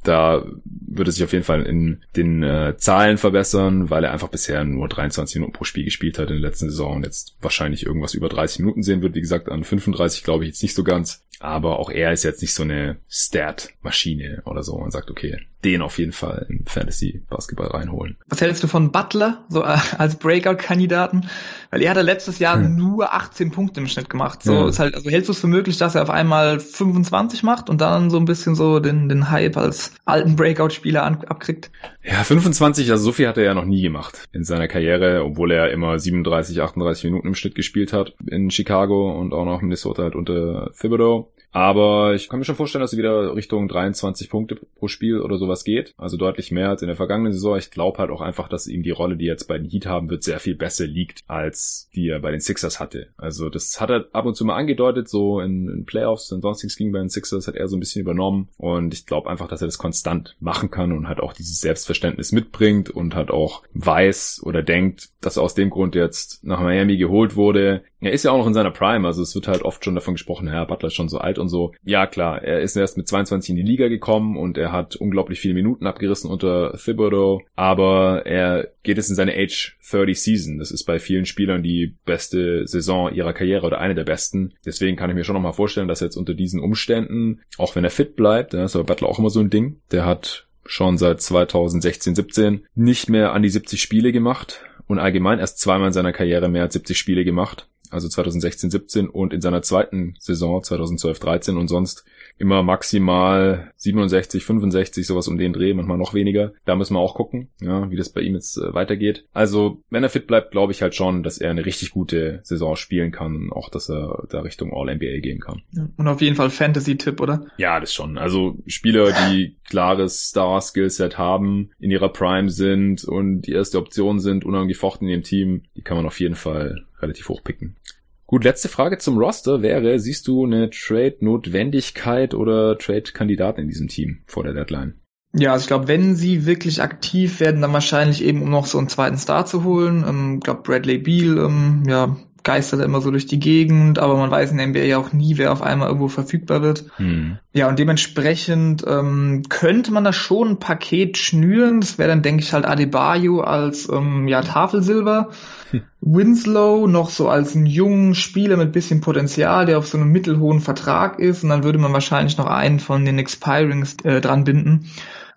Speaker 1: da würde sich auf jeden Fall in den äh, Zahlen verbessern, weil er einfach bisher nur 23 Minuten pro Spiel gespielt hat in der letzten Saison und jetzt wahrscheinlich irgendwas über 30 Minuten sehen wird. Wie gesagt, an 35 glaube ich jetzt nicht so ganz. Aber auch er ist jetzt nicht so eine Stat-Maschine oder so. Man sagt, okay, den auf jeden Fall in Fantasy-Basketball reinholen.
Speaker 2: Was hältst du von Butler, so äh, als Breakout-Kandidaten? Weil er hat letztes Jahr hm. nur 18 Punkte im Schnitt gemacht. So ja. ist halt, also hältst du es für möglich, dass er auf einmal 25 macht und dann so ein bisschen so den, den Hype als alten Breakout-Spieler abkriegt?
Speaker 1: Ja, 25, also so viel hat er ja noch nie gemacht in seiner Karriere, obwohl er immer 37, 38 Minuten im Schnitt gespielt hat in Chicago und auch noch Minnesota halt unter Thibodeau. Aber ich kann mir schon vorstellen, dass sie wieder Richtung 23 Punkte pro Spiel oder sowas geht. Also deutlich mehr als in der vergangenen Saison. Ich glaube halt auch einfach, dass ihm die Rolle, die er jetzt bei den Heat haben wird, sehr viel besser liegt, als die er bei den Sixers hatte. Also das hat er ab und zu mal angedeutet, so in, in Playoffs und sonstiges ging bei den Sixers, hat er so ein bisschen übernommen. Und ich glaube einfach, dass er das konstant machen kann und halt auch dieses Selbstverständnis mitbringt und halt auch weiß oder denkt, dass er aus dem Grund jetzt nach Miami geholt wurde. Er ist ja auch noch in seiner Prime, also es wird halt oft schon davon gesprochen, Herr Butler ist schon so alt und so. Ja, klar, er ist erst mit 22 in die Liga gekommen und er hat unglaublich viele Minuten abgerissen unter Thibodeau, aber er geht es in seine Age 30 Season. Das ist bei vielen Spielern die beste Saison ihrer Karriere oder eine der besten. Deswegen kann ich mir schon nochmal vorstellen, dass er jetzt unter diesen Umständen, auch wenn er fit bleibt, ist aber Butler auch immer so ein Ding, der hat schon seit 2016, 17 nicht mehr an die 70 Spiele gemacht und allgemein erst zweimal in seiner Karriere mehr als 70 Spiele gemacht also 2016, 17 und in seiner zweiten Saison 2012, 13 und sonst immer maximal 67, 65, sowas um den Dreh, manchmal noch weniger. Da müssen wir auch gucken, ja, wie das bei ihm jetzt äh, weitergeht. Also, wenn er fit bleibt, glaube ich halt schon, dass er eine richtig gute Saison spielen kann, auch dass er da Richtung All-NBA gehen kann.
Speaker 2: Und auf jeden Fall Fantasy-Tipp, oder?
Speaker 1: Ja, das schon. Also Spieler, die klares Star-Skillset haben, in ihrer Prime sind und die erste Option sind, unangefochten in dem Team, die kann man auf jeden Fall relativ hoch picken. Gut, letzte Frage zum Roster wäre, siehst du eine Trade-Notwendigkeit oder Trade-Kandidaten in diesem Team vor der Deadline?
Speaker 2: Ja, also ich glaube, wenn sie wirklich aktiv werden, dann wahrscheinlich eben, um noch so einen zweiten Star zu holen. Ähm, ich glaube, Bradley Beal, ähm, ja, geistert immer so durch die Gegend, aber man weiß in der NBA ja auch nie, wer auf einmal irgendwo verfügbar wird. Hm. Ja, und dementsprechend ähm, könnte man da schon ein Paket schnüren. Das wäre dann, denke ich, halt Adebayo als ähm, ja, Tafelsilber. Hm. Winslow noch so als einen jungen Spieler mit bisschen Potenzial, der auf so einem mittelhohen Vertrag ist. Und dann würde man wahrscheinlich noch einen von den Expirings äh, dran binden.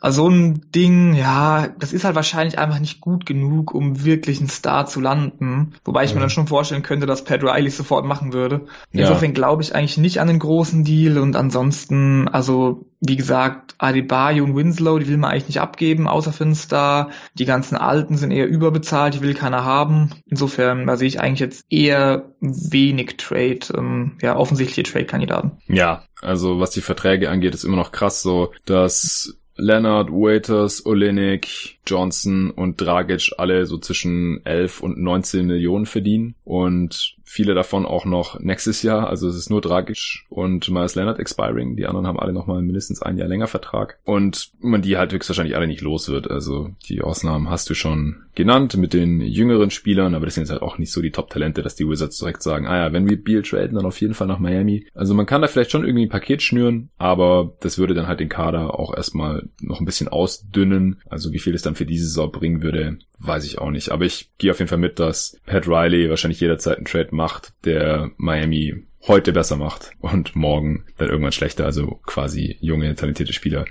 Speaker 2: Also so ein Ding, ja, das ist halt wahrscheinlich einfach nicht gut genug, um wirklich einen Star zu landen. Wobei ich mhm. mir dann schon vorstellen könnte, dass Pat Riley sofort machen würde. Insofern ja. glaube ich eigentlich nicht an den großen Deal und ansonsten, also wie gesagt, Adebayo und Winslow, die will man eigentlich nicht abgeben, außer für einen Star. Die ganzen Alten sind eher überbezahlt, die will keiner haben. Insofern da sehe ich eigentlich jetzt eher wenig Trade, ähm, ja, offensichtliche Trade-Kandidaten.
Speaker 1: Ja, also was die Verträge angeht, ist immer noch krass so, dass Leonard, Waiters, Olenek, Johnson und Dragic alle so zwischen 11 und 19 Millionen verdienen. Und viele davon auch noch nächstes Jahr. Also es ist nur Dragic und Miles Leonard expiring. Die anderen haben alle noch mal mindestens ein Jahr länger Vertrag und man die halt höchstwahrscheinlich alle nicht los wird. Also die Ausnahmen hast du schon genannt mit den jüngeren Spielern, aber das sind jetzt halt auch nicht so die Top-Talente, dass die Wizards direkt sagen, ah ja, wenn wir Beal traden, dann auf jeden Fall nach Miami. Also man kann da vielleicht schon irgendwie ein Paket schnüren, aber das würde dann halt den Kader auch erstmal noch ein bisschen ausdünnen. Also wie viel es dann für diese Saison bringen würde, weiß ich auch nicht. Aber ich gehe auf jeden Fall mit, dass Pat Riley wahrscheinlich jederzeit einen Trade macht, der Miami heute besser macht und morgen dann irgendwann schlechter. Also quasi junge, talentierte Spieler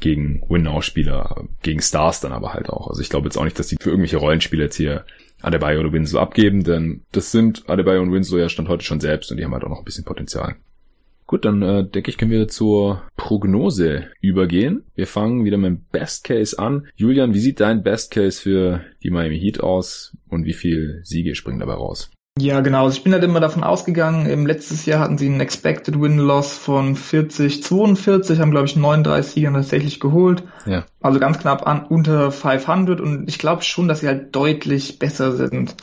Speaker 1: gegen Win-Now-Spieler, gegen Stars dann aber halt auch. Also ich glaube jetzt auch nicht, dass die für irgendwelche Rollenspieler jetzt hier Adebayo oder Winslow abgeben, denn das sind Adebayo und Winslow ja stand heute schon selbst und die haben halt auch noch ein bisschen Potenzial. Gut, dann äh, denke ich, können wir zur Prognose übergehen. Wir fangen wieder mit dem Best Case an. Julian, wie sieht dein Best Case für die Miami Heat aus und wie viel Siege springen dabei raus?
Speaker 2: Ja, genau. Also ich bin halt immer davon ausgegangen, im letztes Jahr hatten sie einen Expected Win-Loss von 40, 42, haben glaube ich 39 Siege tatsächlich geholt. Ja. Also ganz knapp an, unter 500 und ich glaube schon, dass sie halt deutlich besser sind.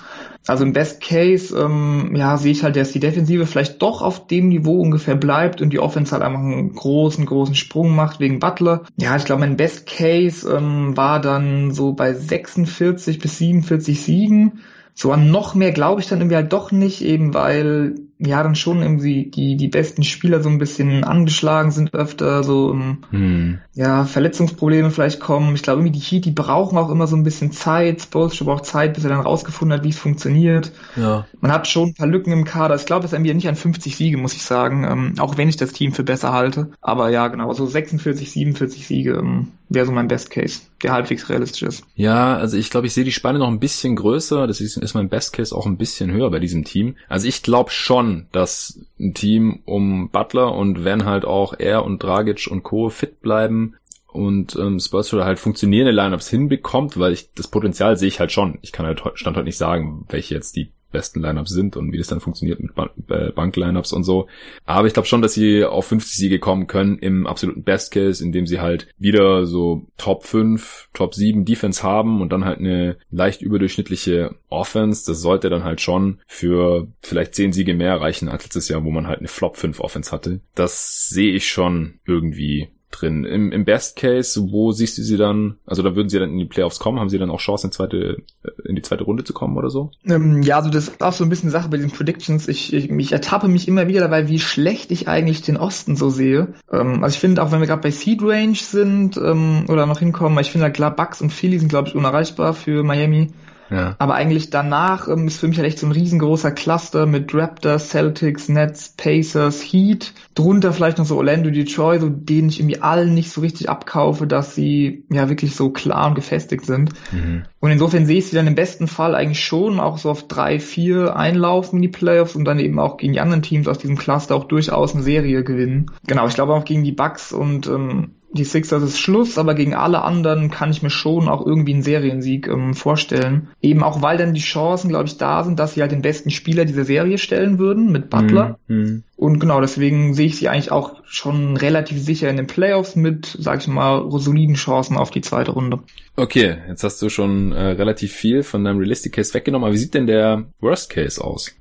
Speaker 2: Also im Best Case, ähm, ja, sehe ich halt, dass die Defensive vielleicht doch auf dem Niveau ungefähr bleibt und die Offense halt einfach einen großen, großen Sprung macht wegen Butler. Ja, ich glaube, mein Best Case ähm, war dann so bei 46 bis 47 Siegen. So an noch mehr glaube ich dann irgendwie halt doch nicht, eben weil ja dann schon irgendwie die, die besten Spieler so ein bisschen angeschlagen sind öfter, so hm. ja, Verletzungsprobleme vielleicht kommen. Ich glaube irgendwie die Heat, die brauchen auch immer so ein bisschen Zeit. Spolstra braucht Zeit, bis er dann rausgefunden hat, wie es funktioniert. Ja. Man hat schon ein paar Lücken im Kader. Ich glaube, es ist NBA nicht an 50 Siege, muss ich sagen, ähm, auch wenn ich das Team für besser halte. Aber ja, genau, so 46, 47 Siege ähm, wäre so mein Best Case, der halbwegs realistisch ist.
Speaker 1: Ja, also ich glaube, ich sehe die Spanne noch ein bisschen größer. Das ist, ist mein Best Case auch ein bisschen höher bei diesem Team. Also ich glaube schon, schon, dass ein Team um Butler und wenn halt auch er und Dragic und Co. fit bleiben und ähm, Spurs halt funktionierende Lineups hinbekommt, weil ich das Potenzial sehe ich halt schon. Ich kann halt stand halt nicht sagen, welche jetzt die besten Lineups sind und wie das dann funktioniert mit äh, Bank-Lineups und so. Aber ich glaube schon, dass sie auf 50 Siege kommen können im absoluten Best Case, indem sie halt wieder so Top 5, Top 7 Defense haben und dann halt eine leicht überdurchschnittliche Offense. Das sollte dann halt schon für vielleicht 10 Siege mehr reichen als letztes Jahr, wo man halt eine Flop 5 Offense hatte. Das sehe ich schon irgendwie drin. Im, Im Best Case, wo siehst du sie dann, also da würden sie dann in die Playoffs kommen, haben sie dann auch Chancen, in, zweite, äh, in die zweite Runde zu kommen oder so?
Speaker 2: Ähm, ja, also das ist auch so ein bisschen Sache bei den Predictions. Ich, ich, ich ertappe mich immer wieder dabei, wie schlecht ich eigentlich den Osten so sehe. Ähm, also ich finde, auch wenn wir gerade bei Seed Range sind ähm, oder noch hinkommen, ich finde, klar, Bucks und Philly sind, glaube ich, unerreichbar für Miami. Ja. Aber eigentlich danach ähm, ist für mich halt echt so ein riesengroßer Cluster mit Raptors, Celtics, Nets, Pacers, Heat. Drunter vielleicht noch so Orlando, Detroit, so denen ich irgendwie allen nicht so richtig abkaufe, dass sie ja wirklich so klar und gefestigt sind. Mhm. Und insofern sehe ich sie dann im besten Fall eigentlich schon auch so auf drei, vier einlaufen in die Playoffs und dann eben auch gegen die anderen Teams aus diesem Cluster auch durchaus eine Serie gewinnen. Genau, ich glaube auch gegen die Bucks und ähm, die Sixers ist Schluss, aber gegen alle anderen kann ich mir schon auch irgendwie einen Seriensieg ähm, vorstellen. Eben auch, weil dann die Chancen, glaube ich, da sind, dass sie halt den besten Spieler dieser Serie stellen würden mit Butler. Mhm. Und genau, deswegen sehe ich sie eigentlich auch schon relativ sicher in den Playoffs mit, sag ich mal, soliden Chancen auf die zweite Runde.
Speaker 1: Okay, jetzt hast du schon äh, relativ viel von deinem Realistic Case weggenommen, aber wie sieht denn der Worst Case aus?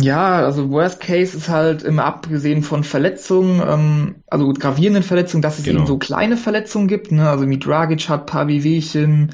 Speaker 2: Ja, also Worst Case ist halt immer abgesehen von Verletzungen, ähm, also gravierenden Verletzungen, dass es genau. eben so kleine Verletzungen gibt. Ne? Also wie Dragic hat paar Wehwehchen,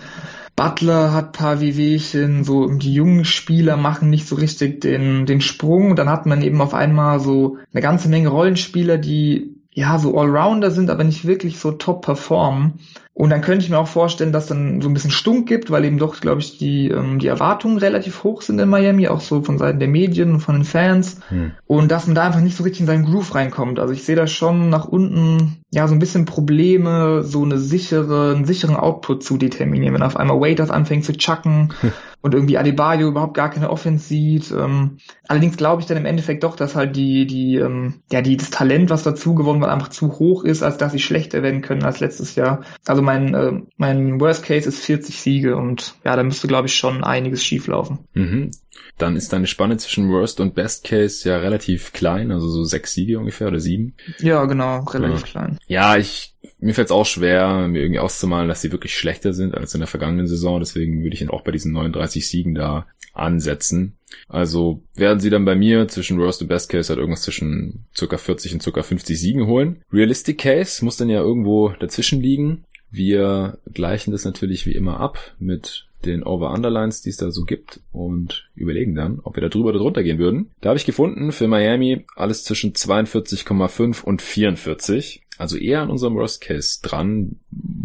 Speaker 2: Butler hat paar Wehwehchen, so die jungen Spieler machen nicht so richtig den, den Sprung. Dann hat man eben auf einmal so eine ganze Menge Rollenspieler, die ja so Allrounder sind, aber nicht wirklich so top performen. Und dann könnte ich mir auch vorstellen, dass dann so ein bisschen Stunk gibt, weil eben doch, glaube ich, die, ähm, die Erwartungen relativ hoch sind in Miami, auch so von Seiten der Medien und von den Fans. Hm. Und dass man da einfach nicht so richtig in seinen Groove reinkommt. Also ich sehe da schon nach unten, ja, so ein bisschen Probleme, so eine sichere, einen sicheren Output zu determinieren. Wenn auf einmal Waiters anfängt zu chucken [LAUGHS] und irgendwie Adebayo überhaupt gar keine Offense sieht. Ähm, allerdings glaube ich dann im Endeffekt doch, dass halt die, die, ähm, ja, die, das Talent, was dazu gewonnen wird, einfach zu hoch ist, als dass sie schlechter werden können als letztes Jahr. Also mein, äh, mein Worst Case ist 40 Siege und ja, da müsste, glaube ich, schon einiges schieflaufen.
Speaker 1: Mhm. Dann ist deine Spanne zwischen Worst und Best Case ja relativ klein, also so sechs Siege ungefähr oder sieben.
Speaker 2: Ja, genau, relativ ja. klein.
Speaker 1: Ja, ich mir fällt es auch schwer, mir irgendwie auszumalen, dass sie wirklich schlechter sind als in der vergangenen Saison. Deswegen würde ich ihn auch bei diesen 39 Siegen da ansetzen. Also werden sie dann bei mir zwischen Worst und Best Case halt irgendwas zwischen circa 40 und circa 50 Siegen holen. Realistic Case muss dann ja irgendwo dazwischen liegen. Wir gleichen das natürlich wie immer ab mit den Over-Underlines, die es da so gibt und überlegen dann, ob wir da drüber oder drunter gehen würden. Da habe ich gefunden für Miami alles zwischen 42,5 und 44. Also eher an unserem Worst Case dran.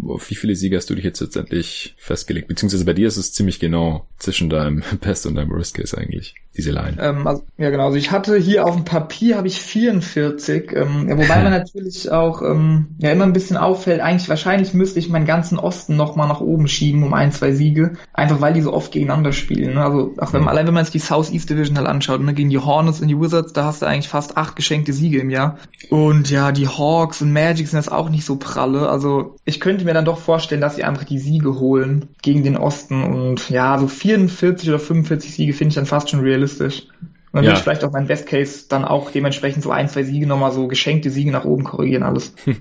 Speaker 1: Auf wie viele Siege hast du dich jetzt letztendlich festgelegt? Beziehungsweise bei dir ist es ziemlich genau zwischen deinem [LAUGHS] Best und deinem Worst Case eigentlich, diese Line.
Speaker 2: Ähm, also, ja, genau. Also ich hatte hier auf dem Papier habe ich 44, ähm, ja, wobei man [LAUGHS] natürlich auch ähm, ja immer ein bisschen auffällt, eigentlich wahrscheinlich müsste ich meinen ganzen Osten nochmal nach oben schieben um ein, zwei Siege. Einfach weil die so oft gegeneinander spielen. Ne? Also auch wenn man, allein wenn man sich die Southeast Division halt anschaut, ne? gegen die Hornets und die Wizards, da hast du eigentlich fast acht geschenkte Siege im Jahr. Und ja, die Hawks und Magic sind jetzt auch nicht so pralle. Also ich könnte mir dann doch vorstellen, dass sie einfach die Siege holen gegen den Osten. Und ja, so 44 oder 45 Siege finde ich dann fast schon realistisch. Und dann ja. würde ich vielleicht auch mein Best Case dann auch dementsprechend so ein, zwei Siege nochmal so geschenkte Siege nach oben korrigieren alles. [LAUGHS]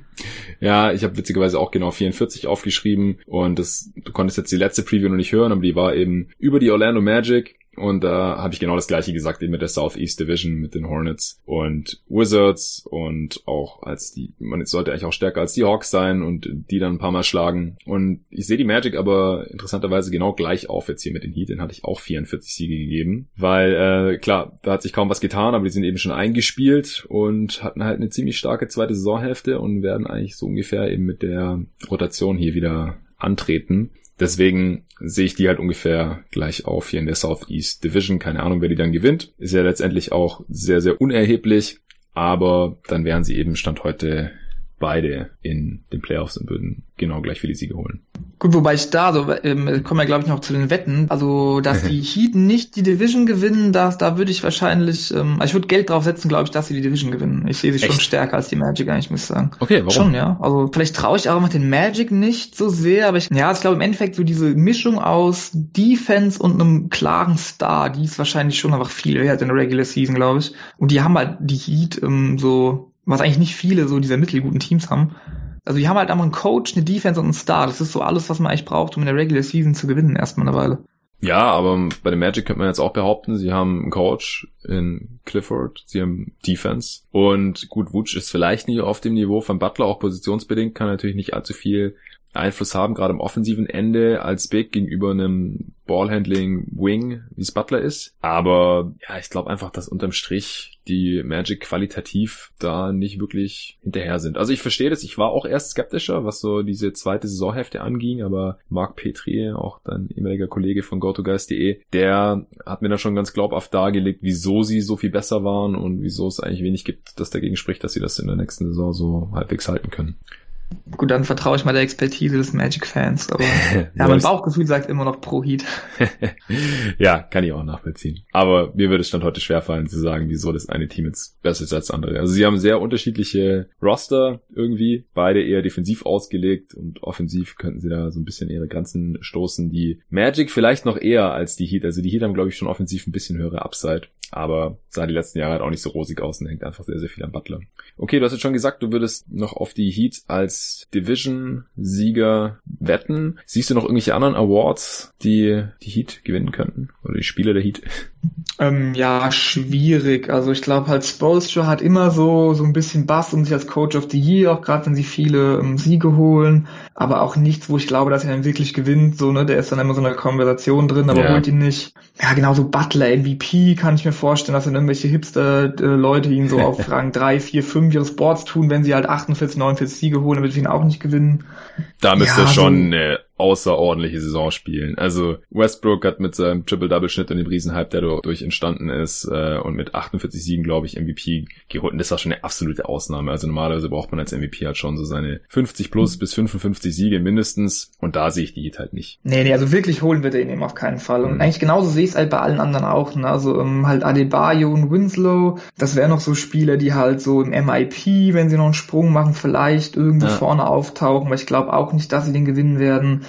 Speaker 1: Ja, ich habe witzigerweise auch genau 44 aufgeschrieben und das, du konntest jetzt die letzte Preview noch nicht hören, aber die war eben über die Orlando Magic und da habe ich genau das gleiche gesagt, eben mit der Southeast Division, mit den Hornets und Wizards und auch als die, man sollte eigentlich auch stärker als die Hawks sein und die dann ein paar Mal schlagen. Und ich sehe die Magic aber interessanterweise genau gleich auf jetzt hier mit den Heat, den hatte ich auch 44 Siege gegeben. Weil, äh, klar, da hat sich kaum was getan, aber die sind eben schon eingespielt und hatten halt eine ziemlich starke zweite Saisonhälfte und werden eigentlich so ungefähr eben mit der Rotation hier wieder antreten. Deswegen sehe ich die halt ungefähr gleich auf hier in der Southeast Division. Keine Ahnung, wer die dann gewinnt. Ist ja letztendlich auch sehr, sehr unerheblich. Aber dann wären sie eben Stand heute beide in den Playoffs und würden genau gleich viele Siege holen.
Speaker 2: Gut, wobei ich da, so ähm, kommen wir glaube ich noch zu den Wetten, also dass die [LAUGHS] Heat nicht die Division gewinnen, das, da würde ich wahrscheinlich, ähm, also ich würde Geld drauf setzen, glaube ich, dass sie die Division gewinnen. Ich sehe sie Echt? schon stärker als die Magic eigentlich, muss ich sagen.
Speaker 1: Okay, warum?
Speaker 2: Schon, ja. Also vielleicht traue ich auch mit den Magic nicht so sehr, aber ich, ja, ich glaube im Endeffekt so diese Mischung aus Defense und einem klaren Star, die ist wahrscheinlich schon einfach viel wert in der Regular Season, glaube ich. Und die haben halt die Heat ähm, so was eigentlich nicht viele so dieser mittelguten Teams haben. Also die haben halt einfach einen Coach, eine Defense und einen Star. Das ist so alles, was man eigentlich braucht, um in der Regular Season zu gewinnen, erstmal eine Weile.
Speaker 1: Ja, aber bei den Magic könnte man jetzt auch behaupten, sie haben einen Coach in Clifford, sie haben Defense. Und gut, Wutsch ist vielleicht nicht auf dem Niveau von Butler, auch positionsbedingt, kann natürlich nicht allzu viel Einfluss haben, gerade am offensiven Ende als Big gegenüber einem Ballhandling Wing, wie es Butler ist. Aber ja, ich glaube einfach, dass unterm Strich die Magic qualitativ da nicht wirklich hinterher sind. Also ich verstehe das, ich war auch erst skeptischer, was so diese zweite Saisonhälfte anging, aber Marc Petri, auch dein ehemaliger Kollege von GoToGuys.de, der hat mir da schon ganz glaubhaft dargelegt, wieso sie so viel besser waren und wieso es eigentlich wenig gibt, das dagegen spricht, dass sie das in der nächsten Saison so halbwegs halten können.
Speaker 2: Gut, dann vertraue ich mal der Expertise des Magic-Fans. Aber [LAUGHS] ja, mein Bauchgefühl sagt immer noch pro Heat. [LAUGHS]
Speaker 1: ja, kann ich auch nachvollziehen. Aber mir würde es stand heute schwerfallen zu sagen, wieso das eine Team jetzt besser ist als das andere. Also sie haben sehr unterschiedliche Roster irgendwie, beide eher defensiv ausgelegt und offensiv könnten sie da so ein bisschen ihre Grenzen stoßen. Die Magic vielleicht noch eher als die Heat. Also die Heat haben, glaube ich, schon offensiv ein bisschen höhere Upside. Aber sah die letzten Jahre halt auch nicht so rosig aus und hängt einfach sehr, sehr viel am Butler. Okay, du hast jetzt schon gesagt, du würdest noch auf die Heat als als Division-Sieger wetten. Siehst du noch irgendwelche anderen Awards, die die Heat gewinnen könnten? Oder die Spieler der Heat?
Speaker 2: Ähm, ja, schwierig. Also ich glaube halt Spolstra hat immer so so ein bisschen Bass um sich als Coach of the Year, auch gerade wenn sie viele ähm, Siege holen, aber auch nichts, wo ich glaube, dass er dann wirklich gewinnt. So ne, der ist dann immer so eine Konversation drin, aber ja. holt ihn nicht. Ja, genauso Butler MVP kann ich mir vorstellen, dass dann irgendwelche Hipster-Leute ihn so [LAUGHS] auf Rang 3, 4, 5 ihres Boards tun, wenn sie halt 48, 49 Siege holen, dann sie ihn auch nicht gewinnen.
Speaker 1: Da müsste ja, schon so, eine außerordentliche Saison spielen. Also Westbrook hat mit seinem Triple-Double-Schnitt und dem Riesenhype, der dadurch entstanden ist, äh, und mit 48 Siegen, glaube ich, MVP geholt. Und das war schon eine absolute Ausnahme. Also normalerweise braucht man als MVP halt schon so seine 50 plus bis 55 Siege mindestens. Und da sehe ich die Heat halt nicht.
Speaker 2: Nee, nee, also wirklich holen wird er ihn eben auf keinen Fall. Und mhm. eigentlich genauso sehe ich es halt bei allen anderen auch. Ne? Also um, halt Adebayo und Winslow, das wären noch so Spieler, die halt so im MIP, wenn sie noch einen Sprung machen, vielleicht irgendwo ja. vorne auftauchen. Aber ich glaube auch nicht, dass sie den gewinnen werden.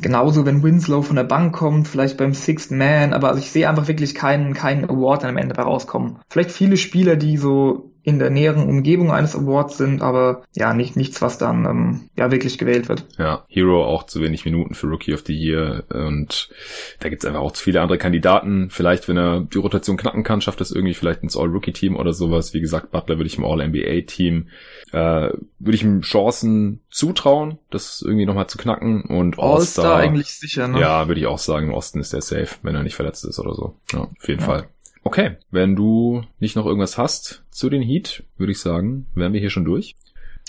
Speaker 2: Genauso, wenn Winslow von der Bank kommt, vielleicht beim Sixth Man, aber also ich sehe einfach wirklich keinen, keinen Award am Ende bei rauskommen. Vielleicht viele Spieler, die so in der näheren Umgebung eines Awards sind, aber ja, nicht nichts, was dann ähm, ja wirklich gewählt wird.
Speaker 1: Ja, Hero auch zu wenig Minuten für Rookie of the Year und da gibt's einfach auch zu viele andere Kandidaten. Vielleicht, wenn er die Rotation knacken kann, schafft das irgendwie vielleicht ins All-Rookie-Team oder sowas. Wie gesagt, Butler würde ich im All-NBA-Team, äh, würde ich ihm Chancen zutrauen, das irgendwie nochmal zu knacken und
Speaker 2: All-Star All eigentlich sicher, ne?
Speaker 1: Ja, würde ich auch sagen, im Osten ist der safe, wenn er nicht verletzt ist oder so. Ja, auf jeden ja. Fall. Okay, wenn du nicht noch irgendwas hast zu den Heat, würde ich sagen, wären wir hier schon durch.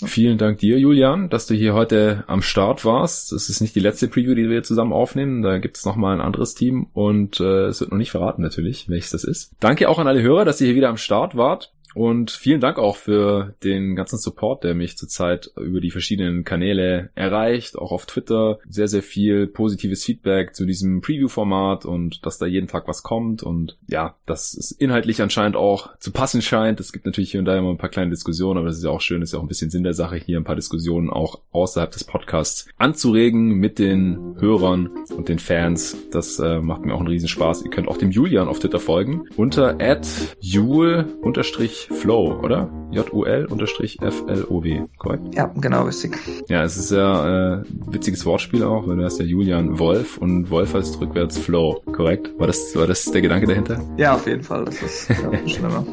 Speaker 1: Vielen Dank dir, Julian, dass du hier heute am Start warst. Das ist nicht die letzte Preview, die wir zusammen aufnehmen. Da gibt es nochmal ein anderes Team und äh, es wird noch nicht verraten natürlich, welches das ist. Danke auch an alle Hörer, dass ihr hier wieder am Start wart. Und vielen Dank auch für den ganzen Support, der mich zurzeit über die verschiedenen Kanäle erreicht, auch auf Twitter. Sehr, sehr viel positives Feedback zu diesem Preview-Format und dass da jeden Tag was kommt und ja, dass es inhaltlich anscheinend auch zu passen scheint. Es gibt natürlich hier und da immer ein paar kleine Diskussionen, aber das ist ja auch schön, das ist ja auch ein bisschen Sinn der Sache, hier ein paar Diskussionen auch außerhalb des Podcasts anzuregen mit den Hörern und den Fans. Das äh, macht mir auch einen riesen Spaß. Ihr könnt auch dem Julian auf Twitter folgen unter jule Flow, oder? J-U-L-F-L-O-W, korrekt?
Speaker 2: Ja, genau, richtig.
Speaker 1: Ja, es ist ja äh, witziges Wortspiel auch, weil du hast ja Julian Wolf und Wolf heißt rückwärts Flow, korrekt? War das, war das der Gedanke dahinter?
Speaker 2: Ja, auf jeden Fall, das ist ja, schlimmer.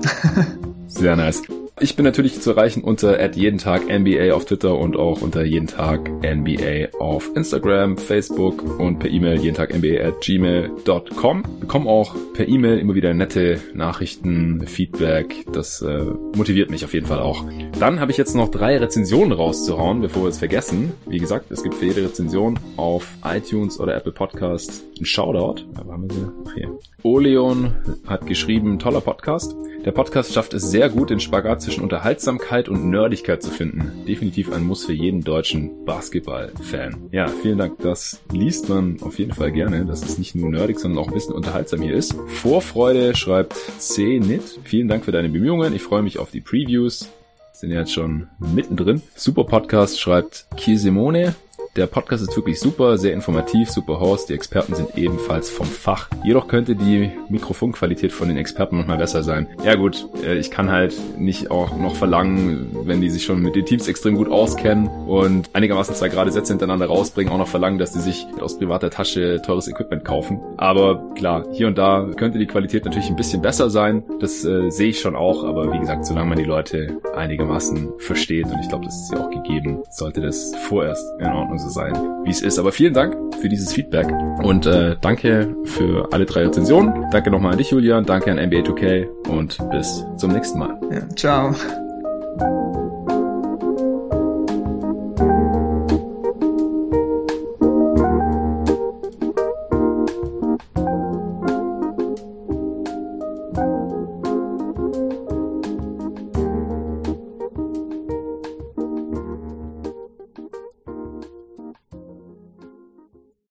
Speaker 1: Sehr nice. Ich bin natürlich zu erreichen unter jeden Tag NBA auf Twitter und auch unter jeden Tag NBA auf Instagram, Facebook und per E-Mail jeden Tag NBA at gmail.com. Bekomme auch per E-Mail immer wieder nette Nachrichten, Feedback. Das äh, motiviert mich auf jeden Fall auch. Dann habe ich jetzt noch drei Rezensionen rauszuhauen, bevor wir es vergessen. Wie gesagt, es gibt für jede Rezension auf iTunes oder Apple Podcast ein Shoutout. Aber haben wir sie? Hier. Oleon hat geschrieben, toller Podcast. Der Podcast schafft es sehr gut, den Spagat zwischen Unterhaltsamkeit und Nerdigkeit zu finden. Definitiv ein Muss für jeden deutschen Basketball-Fan. Ja, vielen Dank. Das liest man auf jeden Fall gerne, dass es nicht nur nerdig, sondern auch ein bisschen unterhaltsam hier ist. Vorfreude schreibt C-Nit. Vielen Dank für deine Bemühungen. Ich freue mich auf die Previews sind jetzt schon mittendrin. Super Podcast schreibt Kiesimone. Der Podcast ist wirklich super, sehr informativ, super Host. Die Experten sind ebenfalls vom Fach. Jedoch könnte die Mikrofonqualität von den Experten noch mal besser sein. Ja gut, äh, ich kann halt nicht auch noch verlangen, wenn die sich schon mit den Teams extrem gut auskennen und einigermaßen zwei gerade Sätze hintereinander rausbringen, auch noch verlangen, dass die sich aus privater Tasche teures Equipment kaufen. Aber klar, hier und da könnte die Qualität natürlich ein bisschen besser sein. Das äh, sehe ich schon auch, aber wie gesagt, solange man die Leute einigermaßen versteht und ich glaube, das ist ja auch gegeben, sollte das vorerst in Ordnung sein so sein, wie es ist. Aber vielen Dank für dieses Feedback und äh, danke für alle drei Rezensionen. Danke nochmal an dich, Julian. Danke an NBA 2K und bis zum nächsten Mal.
Speaker 2: Ja, ciao.